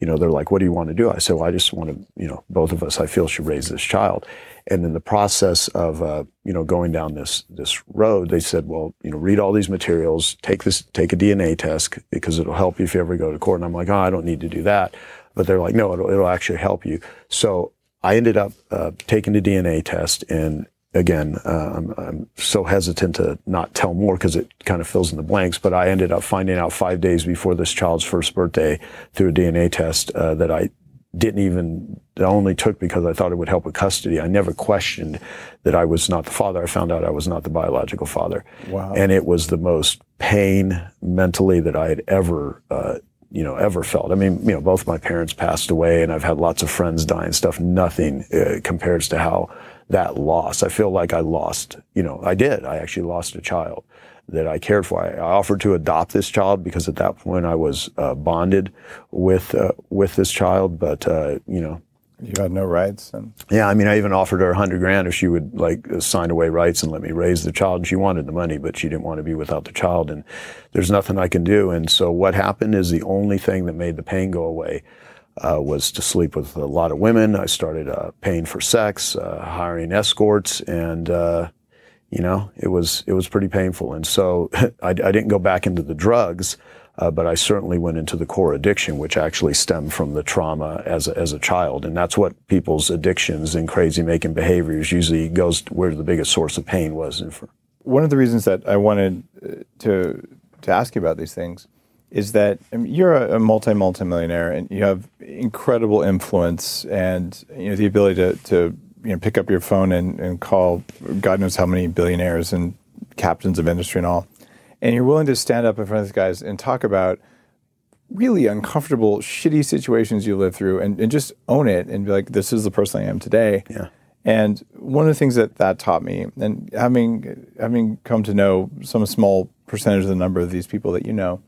you know, they're like, what do you want to do? I said, well, I just want to, you know, both of us, I feel should raise this child. And in the process of, uh, you know, going down this, this road, they said, well, you know, read all these materials, take this, take a DNA test because it'll help you if you ever go to court. And I'm like, oh, I don't need to do that. But they're like, no, it'll, it'll actually help you. So I ended up, uh, taking the DNA test and again, uh, I'm, I'm, so hesitant to not tell more because it kind of fills in the blanks. But I ended up finding out five days before this child's first birthday through a DNA test uh, that I didn't even that only took because I thought it would help with custody. I never questioned that I was not the father. I found out I was not the biological father. Wow. And it was the most pain mentally that I had ever. Uh, you know, ever felt. I mean, you know, both my parents passed away and I've had lots of friends die and stuff. Nothing uh, compares to how that loss. I feel like I lost, you know, I did. I actually lost a child that I cared for. I, I offered to adopt this child because at that point I was uh, bonded with uh, with this child, but uh, you know, you had no rights. And yeah, I mean, I even offered her a hundred grand if she would like sign away rights and let me raise the child. She wanted the money, but she didn't want to be without the child. And there's nothing I can do. And so what happened is the only thing that made the pain go away uh, was to sleep with a lot of women. I started uh, paying for sex, uh, hiring escorts, and uh, you know it was it was pretty painful. And so I, I didn't go back into the drugs, uh, but I certainly went into the core addiction, which actually stemmed from the trauma as a, as a child. And that's what people's addictions and crazy making behaviors usually goes where the biggest source of pain was. One of the reasons that I wanted uh, to to ask you about these things is that I mean, you're a, a multi multi millionaire and you have incredible influence and you know the ability to to you know pick up your phone and, and call God knows how many billionaires and captains of industry and all, and you're willing to stand up in front of these guys and talk about really uncomfortable, shitty situations you live through and, and just own it and be like, this is the person I am today. Yeah. And one of the things that that taught me, and having having come to know some small percentage of the number of these people that you know,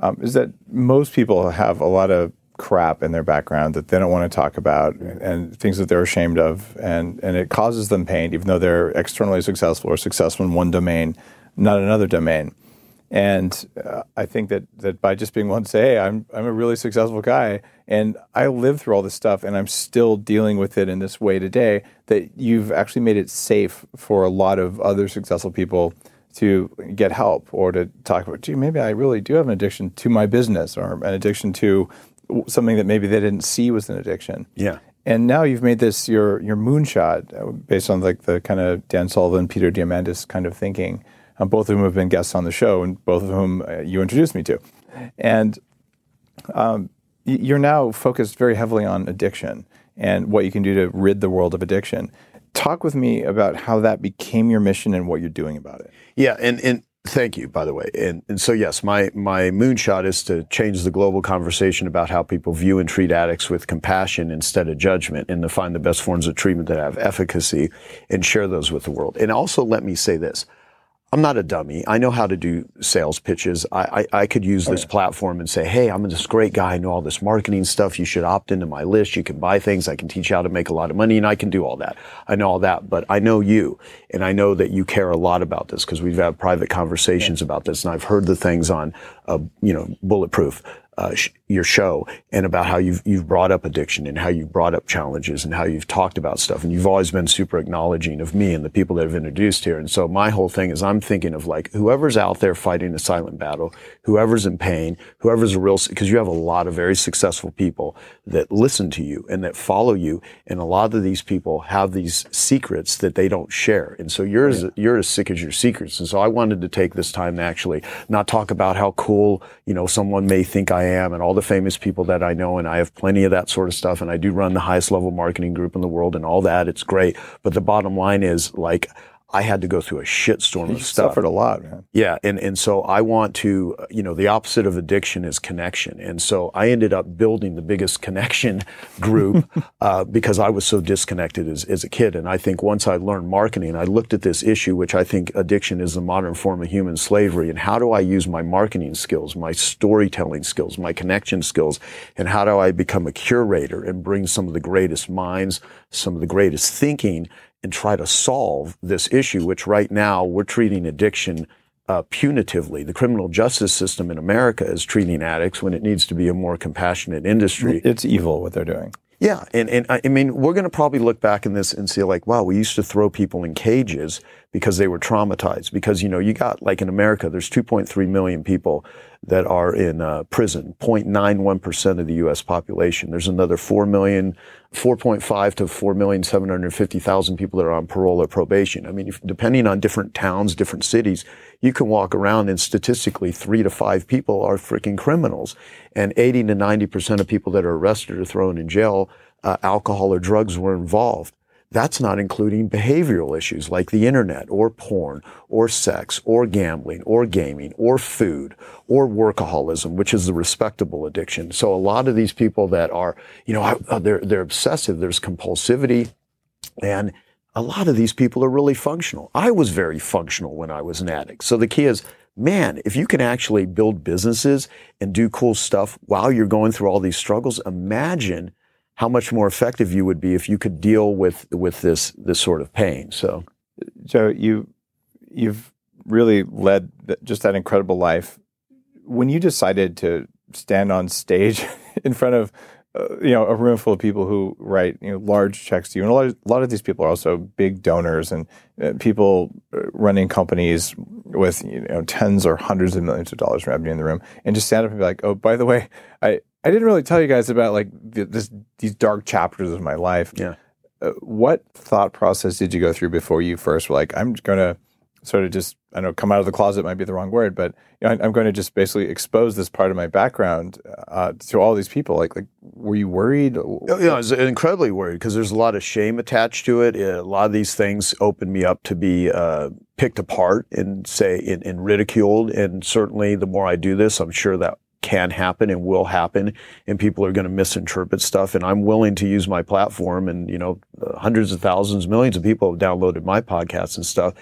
um, is that most people have a lot of crap in their background that they don't want to talk about and things that they're ashamed of, and and it causes them pain, even though they're externally successful or successful in one domain, not another domain. And uh, I think that that by just being to say, "Hey, I'm I'm a really successful guy, and I live through all this stuff, and I'm still dealing with it in this way today," that you've actually made it safe for a lot of other successful people to get help or to talk about, gee, maybe I really do have an addiction to my business or an addiction to something that maybe they didn't see was an addiction. Yeah. And now you've made this your your moonshot uh, based on like the kind of Dan Sullivan, Peter Diamandis kind of thinking. Um, both of whom have been guests on the show, and both of whom uh, you introduced me to. And um, you're now focused very heavily on addiction and what you can do to rid the world of addiction. Talk with me about how that became your mission and what you're doing about it. Yeah, and and thank you, by the way. And and so yes, my my moonshot is to change the global conversation about how people view and treat addicts with compassion instead of judgment, and to find the best forms of treatment that have efficacy, and share those with the world. And also, let me say this. I'm not a dummy. I know how to do sales pitches. I, I, I could use this platform and say, Hey, I'm this great guy. I know all this marketing stuff. You should opt into my list. You can buy things. I can teach you how to make a lot of money and I can do all that. I know all that, but I know you and I know that you care a lot about this because we've had private conversations about this and I've heard the things on, uh, you know, bulletproof. Uh, sh- your show and about how you've you've brought up addiction and how you've brought up challenges and how you've talked about stuff. And you've always been super acknowledging of me and the people that have introduced here. And so my whole thing is I'm thinking of like whoever's out there fighting a silent battle whoever's in pain whoever's a real because you have a lot of very successful people that listen to you and that follow you. And a lot of these people have these secrets that they don't share. And so you're as, you're as sick as your secrets. And so I wanted to take this time to actually not talk about how cool you know someone may think I am and all the famous people that I know, and I have plenty of that sort of stuff. And I do run the highest level marketing group in the world and all that. It's great. But the bottom line is like, I had to go through a shitstorm of stuff. suffered a lot, man. Yeah, and and so I want to, you know, the opposite of addiction is connection, and so I ended up building the biggest connection group uh, because I was so disconnected as as a kid, and I think once I learned marketing, I looked at this issue, which I think addiction is the modern form of human slavery, and how do I use my marketing skills, my storytelling skills, my connection skills, and how do I become a curator and bring some of the greatest minds, some of the greatest thinking and try to solve this issue, which right now we're treating addiction uh, punitively. The criminal justice system in America is treating addicts when it needs to be a more compassionate industry. It's evil what they're doing. Yeah, and, and I mean, we're going to probably look back in this and see like, wow, we used to throw people in cages because they were traumatized. Because you know, you got like in America, there's 2.3 million people that are in uh, prison, 0.91 percent of the U.S. population. There's another 4 million, 4.5 to 4 million 750 thousand people that are on parole or probation. I mean, if, depending on different towns, different cities, you can walk around and statistically three to five people are freaking criminals, and 80 to 90 percent of people that are arrested or thrown in jail, uh, alcohol or drugs were involved. That's not including behavioral issues like the internet or porn or sex or gambling or gaming or food or workaholism, which is the respectable addiction. So a lot of these people that are, you know, they're, they're obsessive. There's compulsivity and a lot of these people are really functional. I was very functional when I was an addict. So the key is, man, if you can actually build businesses and do cool stuff while you're going through all these struggles, imagine how much more effective you would be if you could deal with with this this sort of pain. So Joe, you you've really led just that incredible life. When you decided to stand on stage in front of uh, you know a room full of people who write you know large checks to you, and a lot of, a lot of these people are also big donors and uh, people uh, running companies with you know tens or hundreds of millions of dollars in revenue in the room, and just stand up and be like, oh, by the way, I. I didn't really tell you guys about like this these dark chapters of my life yeah. uh, what thought process did you go through before you first were like, I'm going to sort of just I know come out of the closet might be the wrong word, but you know, I, am going to just basically expose this part of my background uh, to all these people. Like, like, were you worried? Oh, yeah, I was incredibly worried because there's a lot of shame attached to it. A lot of these things opened me up to be uh, picked apart and say and ridiculed. And certainly, the more I do this, I'm sure that can happen and will happen and people are going to misinterpret stuff and I'm willing to use my platform and you know hundreds of thousands millions of people have downloaded my podcasts and stuff.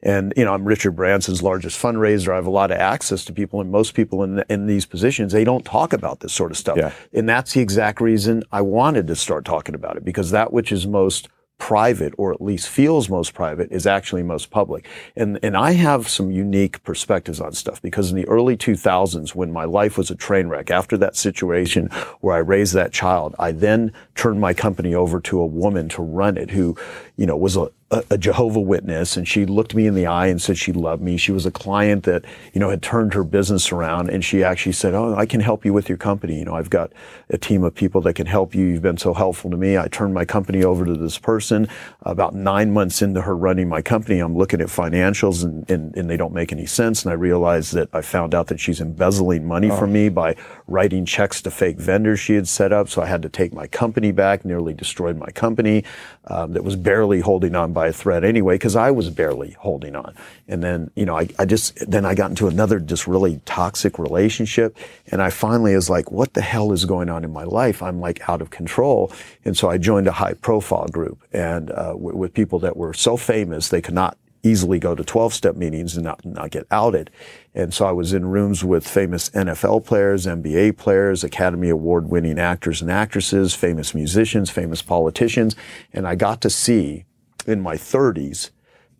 And you know I'm Richard Branson's largest fundraiser. I have a lot of access to people and most people in in these positions they don't talk about this sort of stuff. Yeah. and that's the exact reason I wanted to start talking about it because that which is most private or at least feels most private is actually most public. And, and I have some unique perspectives on stuff because in the early 2000s, when my life was a train wreck, after that situation where I raised that child, I then turned my company over to a woman to run it who, you know, was a, a, Jehovah Witness, and she looked me in the eye and said she loved me. She was a client that you know had turned her business around, and she actually said, "Oh, I can help you with your company. You know, I've got a team of people that can help you. You've been so helpful to me." I turned my company over to this person. About nine months into her running my company, I'm looking at financials, and and, and they don't make any sense. And I realized that I found out that she's embezzling money oh. from me by writing checks to fake vendors she had set up. So I had to take my company back. Nearly destroyed my company um, that was barely holding on by by a thread anyway, because I was barely holding on. And then, you know, I, I just, then I got into another just really toxic relationship. And I finally was like, what the hell is going on in my life? I'm like out of control. And so I joined a high profile group and, uh, w- with people that were so famous, they could not easily go to 12 step meetings and not, not get outed. And so I was in rooms with famous NFL players, NBA players, Academy Award winning actors and actresses, famous musicians, famous politicians. And I got to see in my 30s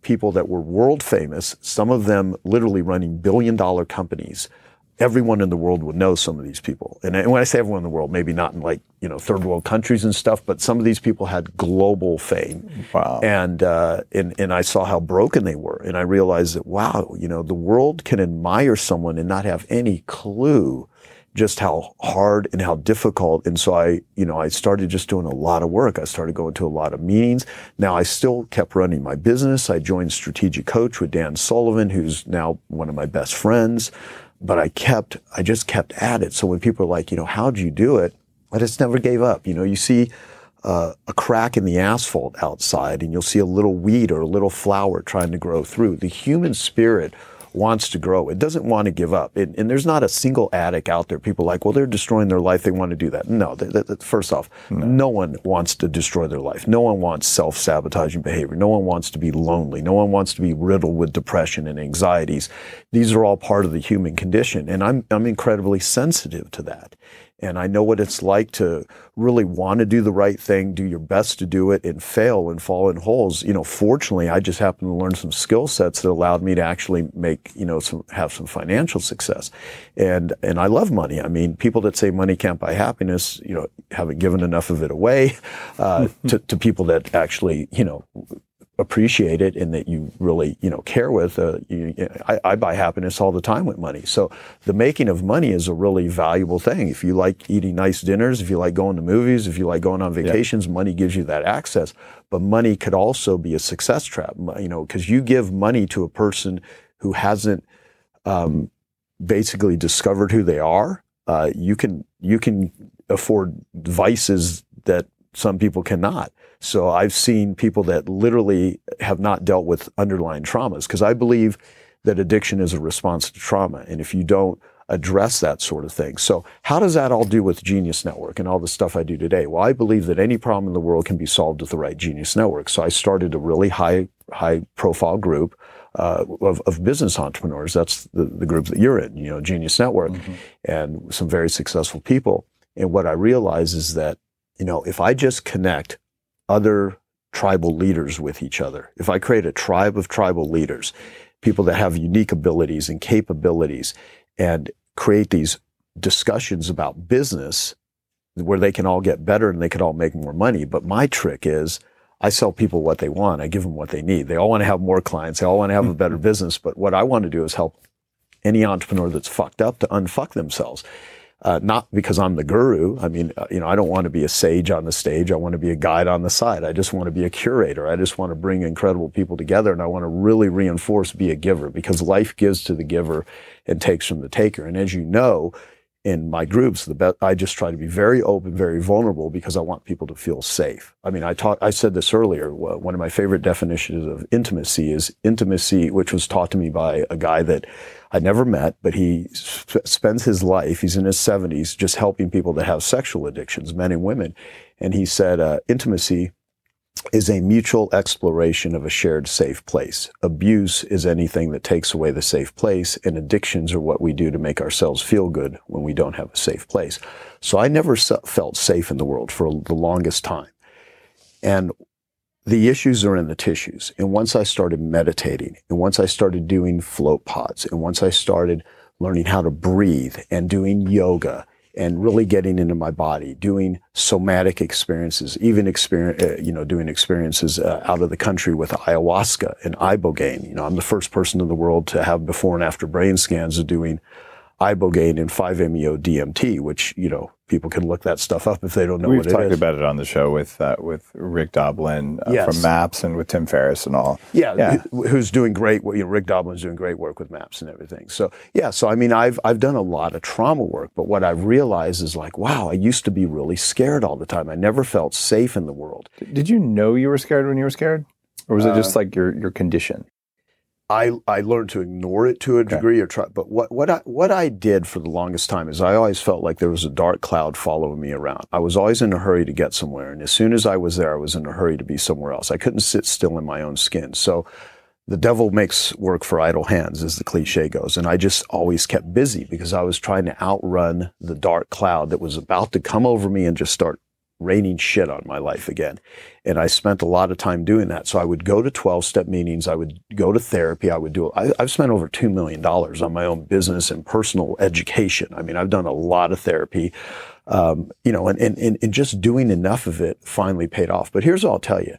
people that were world famous, some of them literally running billion dollar companies. Everyone in the world would know some of these people. And when I say everyone in the world, maybe not in like, you know, third world countries and stuff, but some of these people had global fame. Wow. And, uh, and, and I saw how broken they were. And I realized that, wow, you know, the world can admire someone and not have any clue just how hard and how difficult. And so I, you know, I started just doing a lot of work. I started going to a lot of meetings. Now I still kept running my business. I joined Strategic Coach with Dan Sullivan, who's now one of my best friends. But I kept, I just kept at it. So when people are like, you know, how'd you do it? I just never gave up. You know, you see, uh, a crack in the asphalt outside and you'll see a little weed or a little flower trying to grow through. The human spirit wants to grow. It doesn't want to give up. It, and there's not a single addict out there. People like, well, they're destroying their life. They want to do that. No, they, they, first off, no. no one wants to destroy their life. No one wants self-sabotaging behavior. No one wants to be lonely. No one wants to be riddled with depression and anxieties. These are all part of the human condition. And I'm, I'm incredibly sensitive to that and I know what it's like to really want to do the right thing, do your best to do it, and fail and fall in holes. You know, fortunately, I just happened to learn some skill sets that allowed me to actually make, you know, some have some financial success. And and I love money. I mean, people that say money can't buy happiness, you know, haven't given enough of it away uh, to, to people that actually, you know, appreciate it and that you really, you know, care with. Uh, you, I, I, buy happiness all the time with money. So the making of money is a really valuable thing. If you like eating nice dinners, if you like going to movies, if you like going on vacations, yeah. money gives you that access. But money could also be a success trap, you know, because you give money to a person who hasn't um, basically discovered who they are. Uh, you can you can afford vices that some people cannot. So I've seen people that literally have not dealt with underlying traumas because I believe that addiction is a response to trauma. And if you don't address that sort of thing. So how does that all do with Genius Network and all the stuff I do today? Well, I believe that any problem in the world can be solved with the right Genius Network. So I started a really high, high profile group uh, of, of, business entrepreneurs. That's the, the, group that you're in, you know, Genius Network, mm-hmm. and some very successful people. And what I realize is that, you know, if I just connect other tribal leaders with each other. If I create a tribe of tribal leaders, people that have unique abilities and capabilities, and create these discussions about business where they can all get better and they can all make more money. But my trick is I sell people what they want. I give them what they need. They all want to have more clients. They all want to have a better business. But what I want to do is help any entrepreneur that's fucked up to unfuck themselves. Uh, not because I'm the guru. I mean, uh, you know, I don't want to be a sage on the stage. I want to be a guide on the side. I just want to be a curator. I just want to bring incredible people together and I want to really reinforce be a giver because life gives to the giver and takes from the taker. And as you know, in my groups, the best, I just try to be very open, very vulnerable because I want people to feel safe. I mean, I taught, I said this earlier. One of my favorite definitions of intimacy is intimacy, which was taught to me by a guy that I never met, but he sp- spends his life, he's in his seventies, just helping people that have sexual addictions, men and women. And he said, uh, intimacy is a mutual exploration of a shared safe place. Abuse is anything that takes away the safe place, and addictions are what we do to make ourselves feel good when we don't have a safe place. So I never felt safe in the world for the longest time. And the issues are in the tissues. And once I started meditating, and once I started doing float pods, and once I started learning how to breathe and doing yoga and really getting into my body, doing somatic experiences, even experience, uh, you know, doing experiences uh, out of the country with ayahuasca and ibogaine. You know, I'm the first person in the world to have before and after brain scans of doing ibogaine and 5-MeO DMT, which you know people can look that stuff up if they don't know We've what it is. We talked about it on the show with uh, with Rick Doblin uh, Yes. from Maps and with Tim Ferriss and all. Yeah, Yeah. who's doing great. You know, Rick Doblin's doing great work with maps and everything. So yeah, so I mean, I've I've done a lot of trauma work, but what I've realized is like, wow, I used to be really scared all the time. I never felt safe in the world. Did you know you were scared when you were scared, or was it Uh, just like your your condition? I, I learned to ignore it to a degree or try, but what, what I, what I did for the longest time is I always felt like there was a dark cloud following me around. I was always in a hurry to get somewhere. And as soon as I was there, I was in a hurry to be somewhere else. I couldn't sit still in my own skin. So the devil makes work for idle hands, as the cliche goes. And I just always kept busy because I was trying to outrun the dark cloud that was about to come over me and just start raining shit on my life again. And I spent a lot of time doing that. So I would go to 12 step meetings. I would go to therapy. I would do, I, I've spent over $2 million on my own business and personal education. I mean, I've done a lot of therapy, um, you know, and, and, and, just doing enough of it finally paid off. But here's what I'll tell you.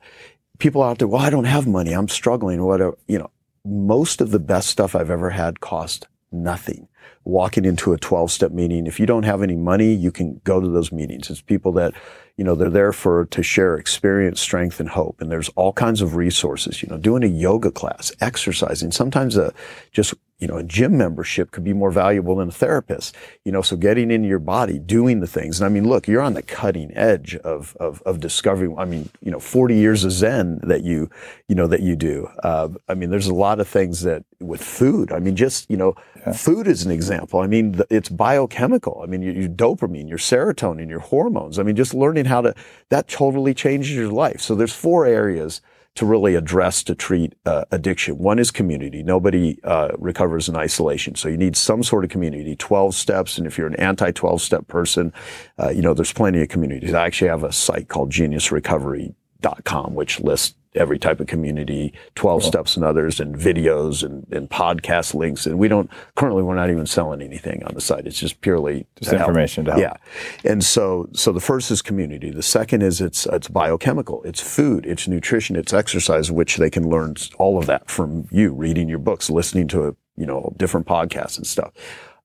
People out there, well, I don't have money. I'm struggling whatever. You know, most of the best stuff I've ever had cost nothing. Walking into a 12 step meeting, if you don't have any money, you can go to those meetings. It's people that, you know, they're there for, to share experience, strength, and hope. And there's all kinds of resources, you know, doing a yoga class, exercising. Sometimes a, just, you know, a gym membership could be more valuable than a therapist, you know, so getting into your body, doing the things. And I mean, look, you're on the cutting edge of, of, of discovery. I mean, you know, 40 years of Zen that you, you know, that you do. Uh, I mean, there's a lot of things that with food, I mean, just, you know, food is an example. I mean, the, it's biochemical. I mean, your, your dopamine, your serotonin, your hormones. I mean, just learning how to, that totally changes your life. So there's four areas to really address to treat uh, addiction. One is community. Nobody uh, recovers in isolation, so you need some sort of community. Twelve steps, and if you're an anti-twelve step person, uh, you know there's plenty of communities. I actually have a site called GeniusRecovery.com, which lists every type of community, 12 steps and others, and videos and, and podcast links. And we don't currently we're not even selling anything on the site. It's just purely Just to help. information to help. Yeah. And so, so the first is community. The second is it's, it's biochemical. It's food. It's nutrition. It's exercise, which they can learn all of that from you, reading your books, listening to, you know, different podcasts and stuff.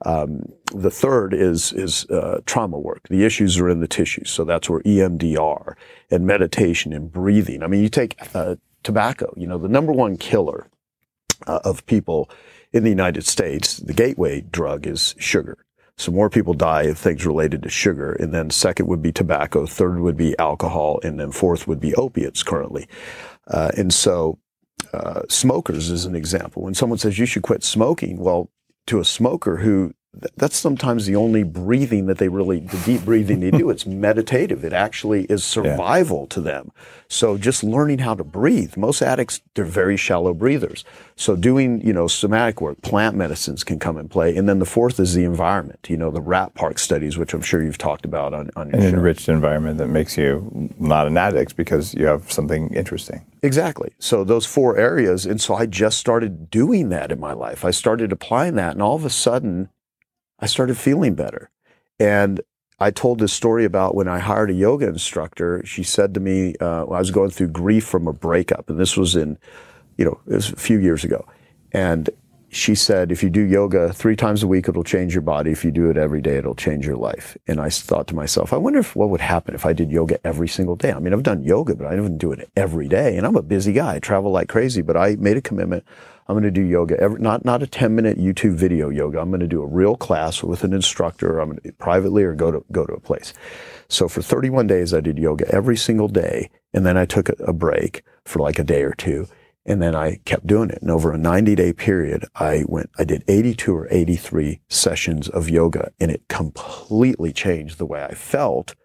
Um, the third is is uh, trauma work. The issues are in the tissues, so that's where EMDR and meditation and breathing. I mean, you take uh, tobacco. You know, the number one killer uh, of people in the United States, the gateway drug is sugar. So more people die of things related to sugar. And then second would be tobacco. Third would be alcohol. And then fourth would be opiates currently. Uh, and so, uh, smokers is an example. When someone says you should quit smoking, well, to a smoker who that's sometimes the only breathing that they really, the deep breathing they do. It's meditative. It actually is survival to them. So just learning how to breathe. Most addicts, they're very shallow breathers. So doing, you know, somatic work, plant medicines can come in play. And then the fourth is the environment, you know, the rat park studies, which I'm sure you've talked about on, on An show. enriched environment that makes you not an addict because you have something interesting. Exactly. So those four areas. And so I just started doing that in my life. I started applying that. And all of a sudden, I started feeling better. And I told this story about when I hired a yoga instructor. She said to me, uh, I was going through grief from a breakup, and this was in, you know, it was a few years ago. And she said, if you do yoga three times a week, it'll change your body. If you do it every day, it'll change your life. And I thought to myself, I wonder if what would happen if I did yoga every single day. I mean, I've done yoga, but I didn't do it every day. And I'm a busy guy. I travel like crazy, but I made a commitment. I'm going to do yoga every, not, not a 10 minute YouTube video yoga. I'm going to do a real class with an instructor. I'm going to privately or go to, go to a place. So for 31 days, I did yoga every single day. And then I took a, a break for like a day or two. And then I kept doing it. And over a 90 day period, I went, I did 82 or 83 sessions of yoga and it completely changed the way I felt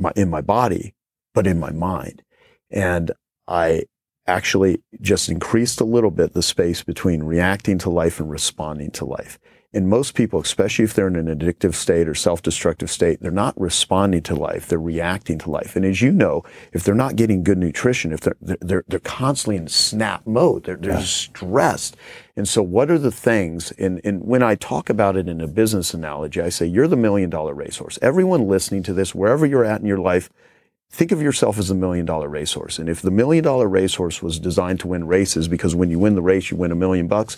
my, in my body, but in my mind. And I actually just increased a little bit the space between reacting to life and responding to life. And most people, especially if they're in an addictive state or self-destructive state, they're not responding to life. They're reacting to life. And as you know, if they're not getting good nutrition, if they're, they're, they're constantly in snap mode, they're, they're yeah. stressed. And so what are the things, and, and when I talk about it in a business analogy, I say, you're the million dollar racehorse. Everyone listening to this, wherever you're at in your life, think of yourself as a million dollar racehorse. And if the million dollar racehorse was designed to win races, because when you win the race, you win a million bucks,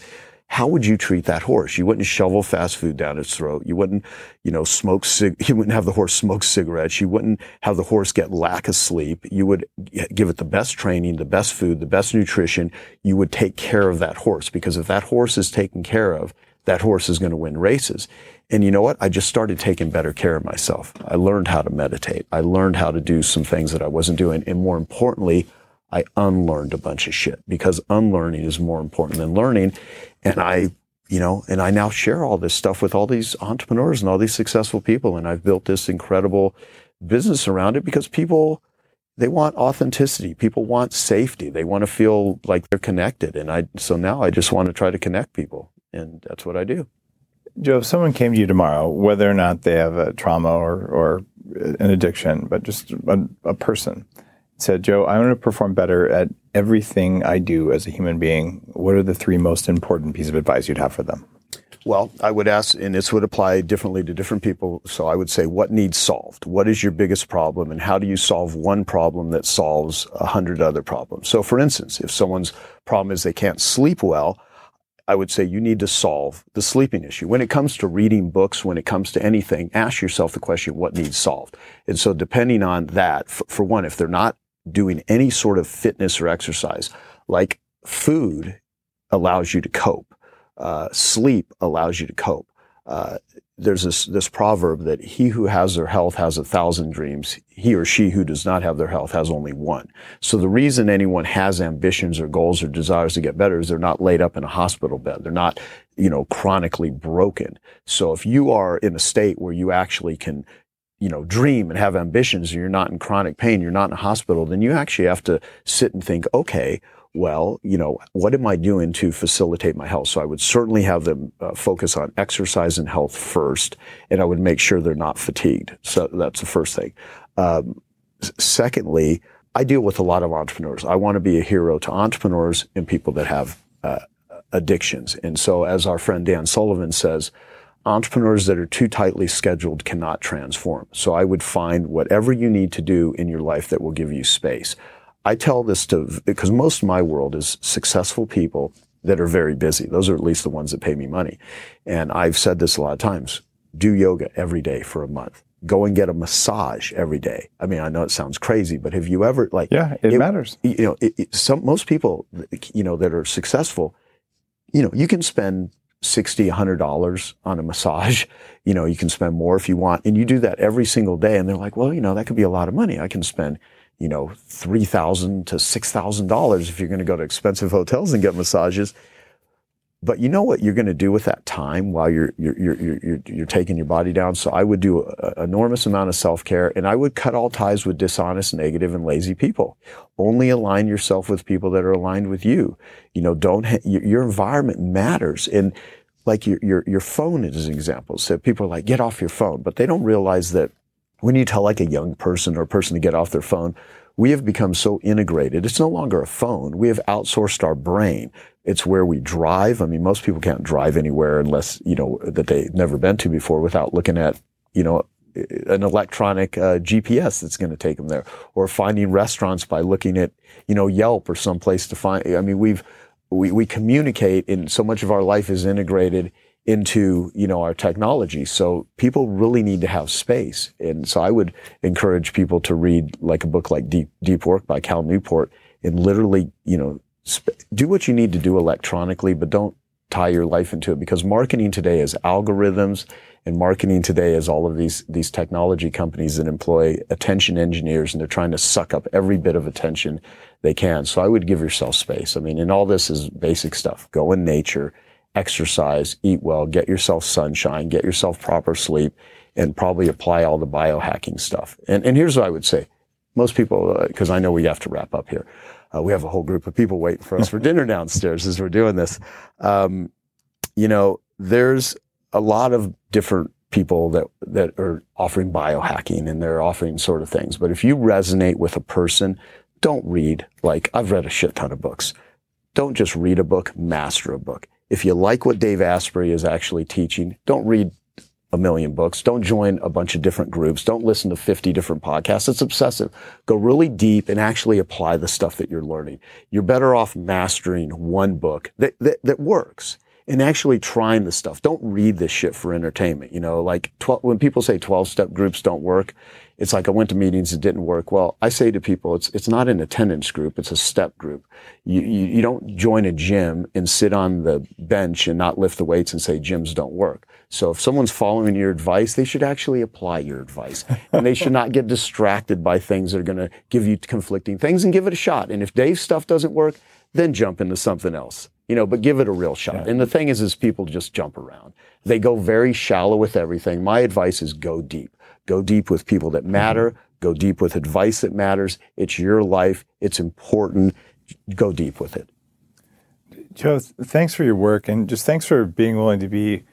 how would you treat that horse? You wouldn't shovel fast food down its throat. You wouldn't, you know, smoke cig- you wouldn't have the horse smoke cigarettes. You wouldn't have the horse get lack of sleep. You would give it the best training, the best food, the best nutrition. You would take care of that horse because if that horse is taken care of, that horse is going to win races. And you know what? I just started taking better care of myself. I learned how to meditate. I learned how to do some things that I wasn't doing. And more importantly, I unlearned a bunch of shit because unlearning is more important than learning. And I, you know, and I now share all this stuff with all these entrepreneurs and all these successful people. And I've built this incredible business around it because people, they want authenticity. People want safety. They want to feel like they're connected. And I, so now I just want to try to connect people. And that's what I do. Joe, if someone came to you tomorrow, whether or not they have a trauma or, or uh, an addiction, but just a, a person, said, Joe, I want to perform better at everything I do as a human being. What are the three most important pieces of advice you'd have for them? Well, I would ask, and this would apply differently to different people. So I would say, what needs solved? What is your biggest problem? And how do you solve one problem that solves a hundred other problems? So for instance, if someone's problem is they can't sleep well, I would say you need to solve the sleeping issue. When it comes to reading books, when it comes to anything, ask yourself the question, what needs solved? And so depending on that, for, for one, if they're not doing any sort of fitness or exercise, like food allows you to cope, uh, sleep allows you to cope. Uh, there's this, this proverb that he who has their health has a thousand dreams. He or she who does not have their health has only one. So the reason anyone has ambitions or goals or desires to get better is they're not laid up in a hospital bed. They're not, you know, chronically broken. So if you are in a state where you actually can you know, dream and have ambitions and you're not in chronic pain, you're not in a hospital, then you actually have to sit and think, okay, well, you know, what am I doing to facilitate my health? So I would certainly have them uh, focus on exercise and health first, and I would make sure they're not fatigued. So that's the first thing. Um, secondly, I deal with a lot of entrepreneurs. I want to be a hero to entrepreneurs and people that have uh, addictions. And so, as our friend Dan Sullivan says, entrepreneurs that are too tightly scheduled cannot transform. So I would find whatever you need to do in your life that will give you space. I tell this to, because most of my world is successful people that are very busy. Those are at least the ones that pay me money. And I've said this a lot of times. Do yoga every day for a month. Go and get a massage every day. I mean, I know it sounds crazy, but have you ever like? Yeah, it, it matters. You know, it, it, some most people, you know, that are successful, you know, you can spend 60 $100 on a massage you know you can spend more if you want and you do that every single day and they're like well you know that could be a lot of money i can spend you know 3000 to $6000 if you're going to go to expensive hotels and get massages but you know what you're going to do with that time while you're you're you're you're, you're taking your body down. So I would do an enormous amount of self care, and I would cut all ties with dishonest, negative, and lazy people. Only align yourself with people that are aligned with you. You know, don't ha- your environment matters, and like your your your phone is an example. So people are like, get off your phone, but they don't realize that when you tell like a young person or a person to get off their phone, we have become so integrated. It's no longer a phone. We have outsourced our brain. It's where we drive. I mean, most people can't drive anywhere unless, you know, that they've never been to before without looking at, you know, an electronic uh, GPS that's going to take them there or finding restaurants by looking at, you know, Yelp or someplace to find. I mean, we've we, we communicate and so much of our life is integrated into you know our technology. So people really need to have space. And so i would encourage people to read like a book like deep deep work by cal newport and literally you know sp- do what you need to do electronically but don't tie your life into it because marketing today is algorithms and marketing today is all of these these technology companies that employ attention engineers and they're trying to suck up every bit of attention they can. So i would give yourself space. I mean and all this is basic stuff. Go in nature exercise, eat well, get yourself sunshine, get yourself proper sleep, and probably apply all the biohacking stuff. And, and here's what I would say. Most people, because uh, I know we have to wrap up here. Uh, we have a whole group of people waiting for us for dinner downstairs as we're doing this. Um, you know, there's a lot of different people that that are offering biohacking and they're offering sort of things. But if you resonate with a person, don't read like I've read a shit ton of books. Don't just read a book, master a book. If you like what Dave Asprey is actually teaching, don't read a million books. Don't join a bunch of different groups. Don't listen to 50 different podcasts. It's obsessive. Go really deep and actually apply the stuff that you're learning. You're better off mastering one book that, that, that works and actually trying the stuff. Don't read this shit for entertainment. You know, like 12, when people say 12 step groups don't work, it's like I went to meetings that didn't work. Well, I say to people, it's, it's not an attendance group. It's a step group. You, you, you don't join a gym and sit on the bench and not lift the weights and say gyms don't work. So if someone's following your advice, they should actually apply your advice and they should not get distracted by things that are going to give you conflicting things and give it a shot. And if Dave's stuff doesn't work, then jump into something else you know, but give it a real shot. Yeah. And the thing is, is people just jump around. They go very shallow with everything. My advice is go deep. Go deep with people that matter. Mm-hmm. Go deep with advice that matters. It's your life. It's important. Go deep with it. Joe, thanks for your work and just thanks for being willing to be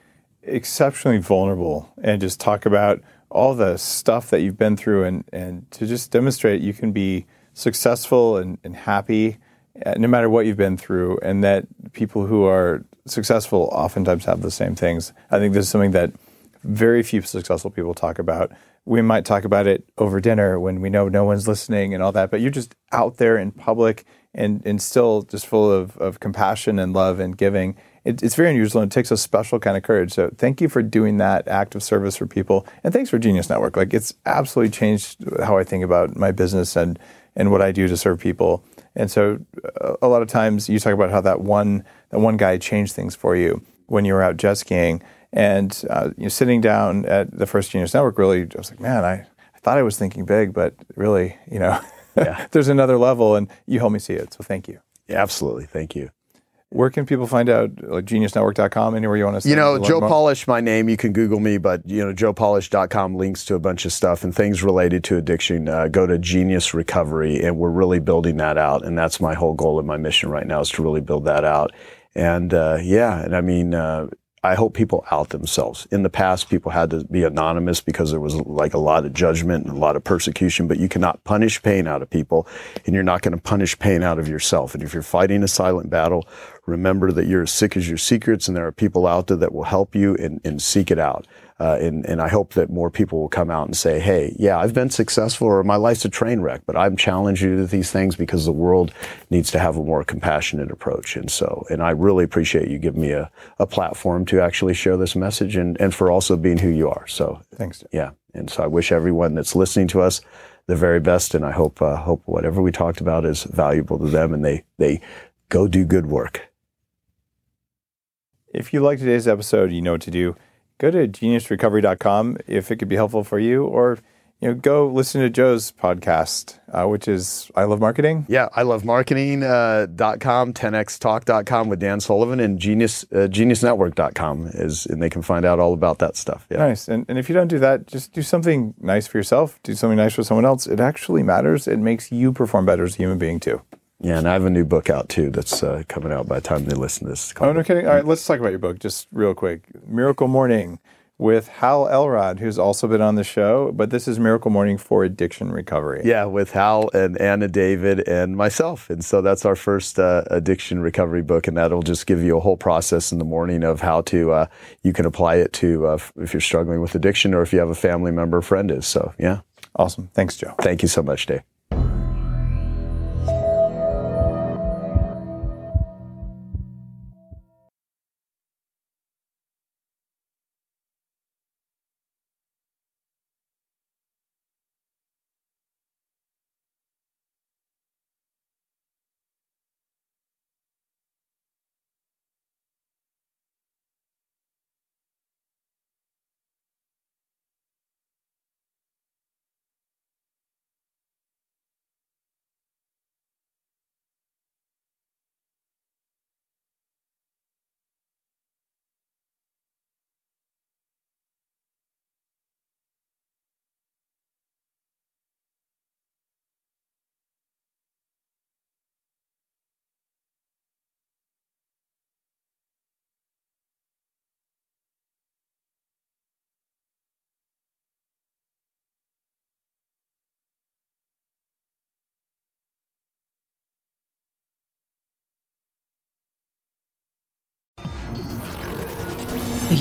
exceptionally vulnerable and just talk about all the stuff that you've been through and, and to just demonstrate you can be successful and, and happy Uh, no matter what you've been through, and that people who are successful oftentimes have the same things. I think this is something that very few successful people talk about. We might talk about it over dinner when we know no one's listening and all that, but you're just out there in public and, and still just full of, of compassion and love and giving. It, it's very unusual and it takes a special kind of courage. So thank you for doing that act of service for people. And thanks for Genius Network. Like it's absolutely changed how I think about my business and, and what I do to serve people. And so a lot of times you talk about how that one that one guy changed things for you when you were out jet skiing. And uh, you know, sitting down at the first Genius Network, really, I was like, man, I, I thought I was thinking big, but really, you know, yeah. there's another level, and you helped me see it. So thank you. Yeah, absolutely, thank you. Where can people find out? Like geniusnetwork.com, anywhere you want to You know, Joe more? Polish, my name. You can Google me, but, you know, joepolish.com links to a bunch of stuff and things related to addiction. Uh, go to Genius Recovery, and we're really building that out. And that's my whole goal and my mission right now is to really build that out. And uh, yeah, and I mean, uh, I hope people out themselves. In the past, people had to be anonymous because there was like a lot of judgment and a lot of persecution, but you cannot punish pain out of people and you're not going to punish pain out of yourself. And if you're fighting a silent battle, remember that you're as sick as your secrets and there are people out there that will help you and, and seek it out. Uh, and, and I hope that more people will come out and say, hey, yeah, I've been successful or my life's a train wreck, but I'm challenging you to these things because the world needs to have a more compassionate approach. And so, and I really appreciate you giving me a, a platform to actually share this message and, and for also being who you are. So thanks. Yeah. And so I wish everyone that's listening to us the very best. And I hope, uh, hope whatever we talked about is valuable to them and they, they go do good work. If you like today's episode, you know what to do go to geniusrecovery.com if it could be helpful for you, or you know, go listen to Joe's podcast, uh, which is I Love Marketing. Yeah, I Love Marketing.com, uh, 10xtalk.com with Dan Sullivan, and Genius, uh, geniusnetwork.com, is, and they can find out all about that stuff. Yeah. Nice. And, and if you don't do that, just do something nice for yourself, do something nice for someone else. It actually matters. It makes you perform better as a human being, too. Yeah, and I have a new book out too that's uh, coming out by the time they listen to this. Oh, no kidding. All right, let's talk about your book just real quick. Miracle Morning with Hal Elrod, who's also been on the show, but this is Miracle Morning for Addiction Recovery. Yeah, with Hal and Anna David and myself. And so that's our first uh, addiction recovery book, and that'll just give you a whole process in the morning of how to, uh, you can apply it to uh, if you're struggling with addiction or if you have a family member or friend is. So, yeah. Awesome. Thanks, Joe. Thank you so much, Dave.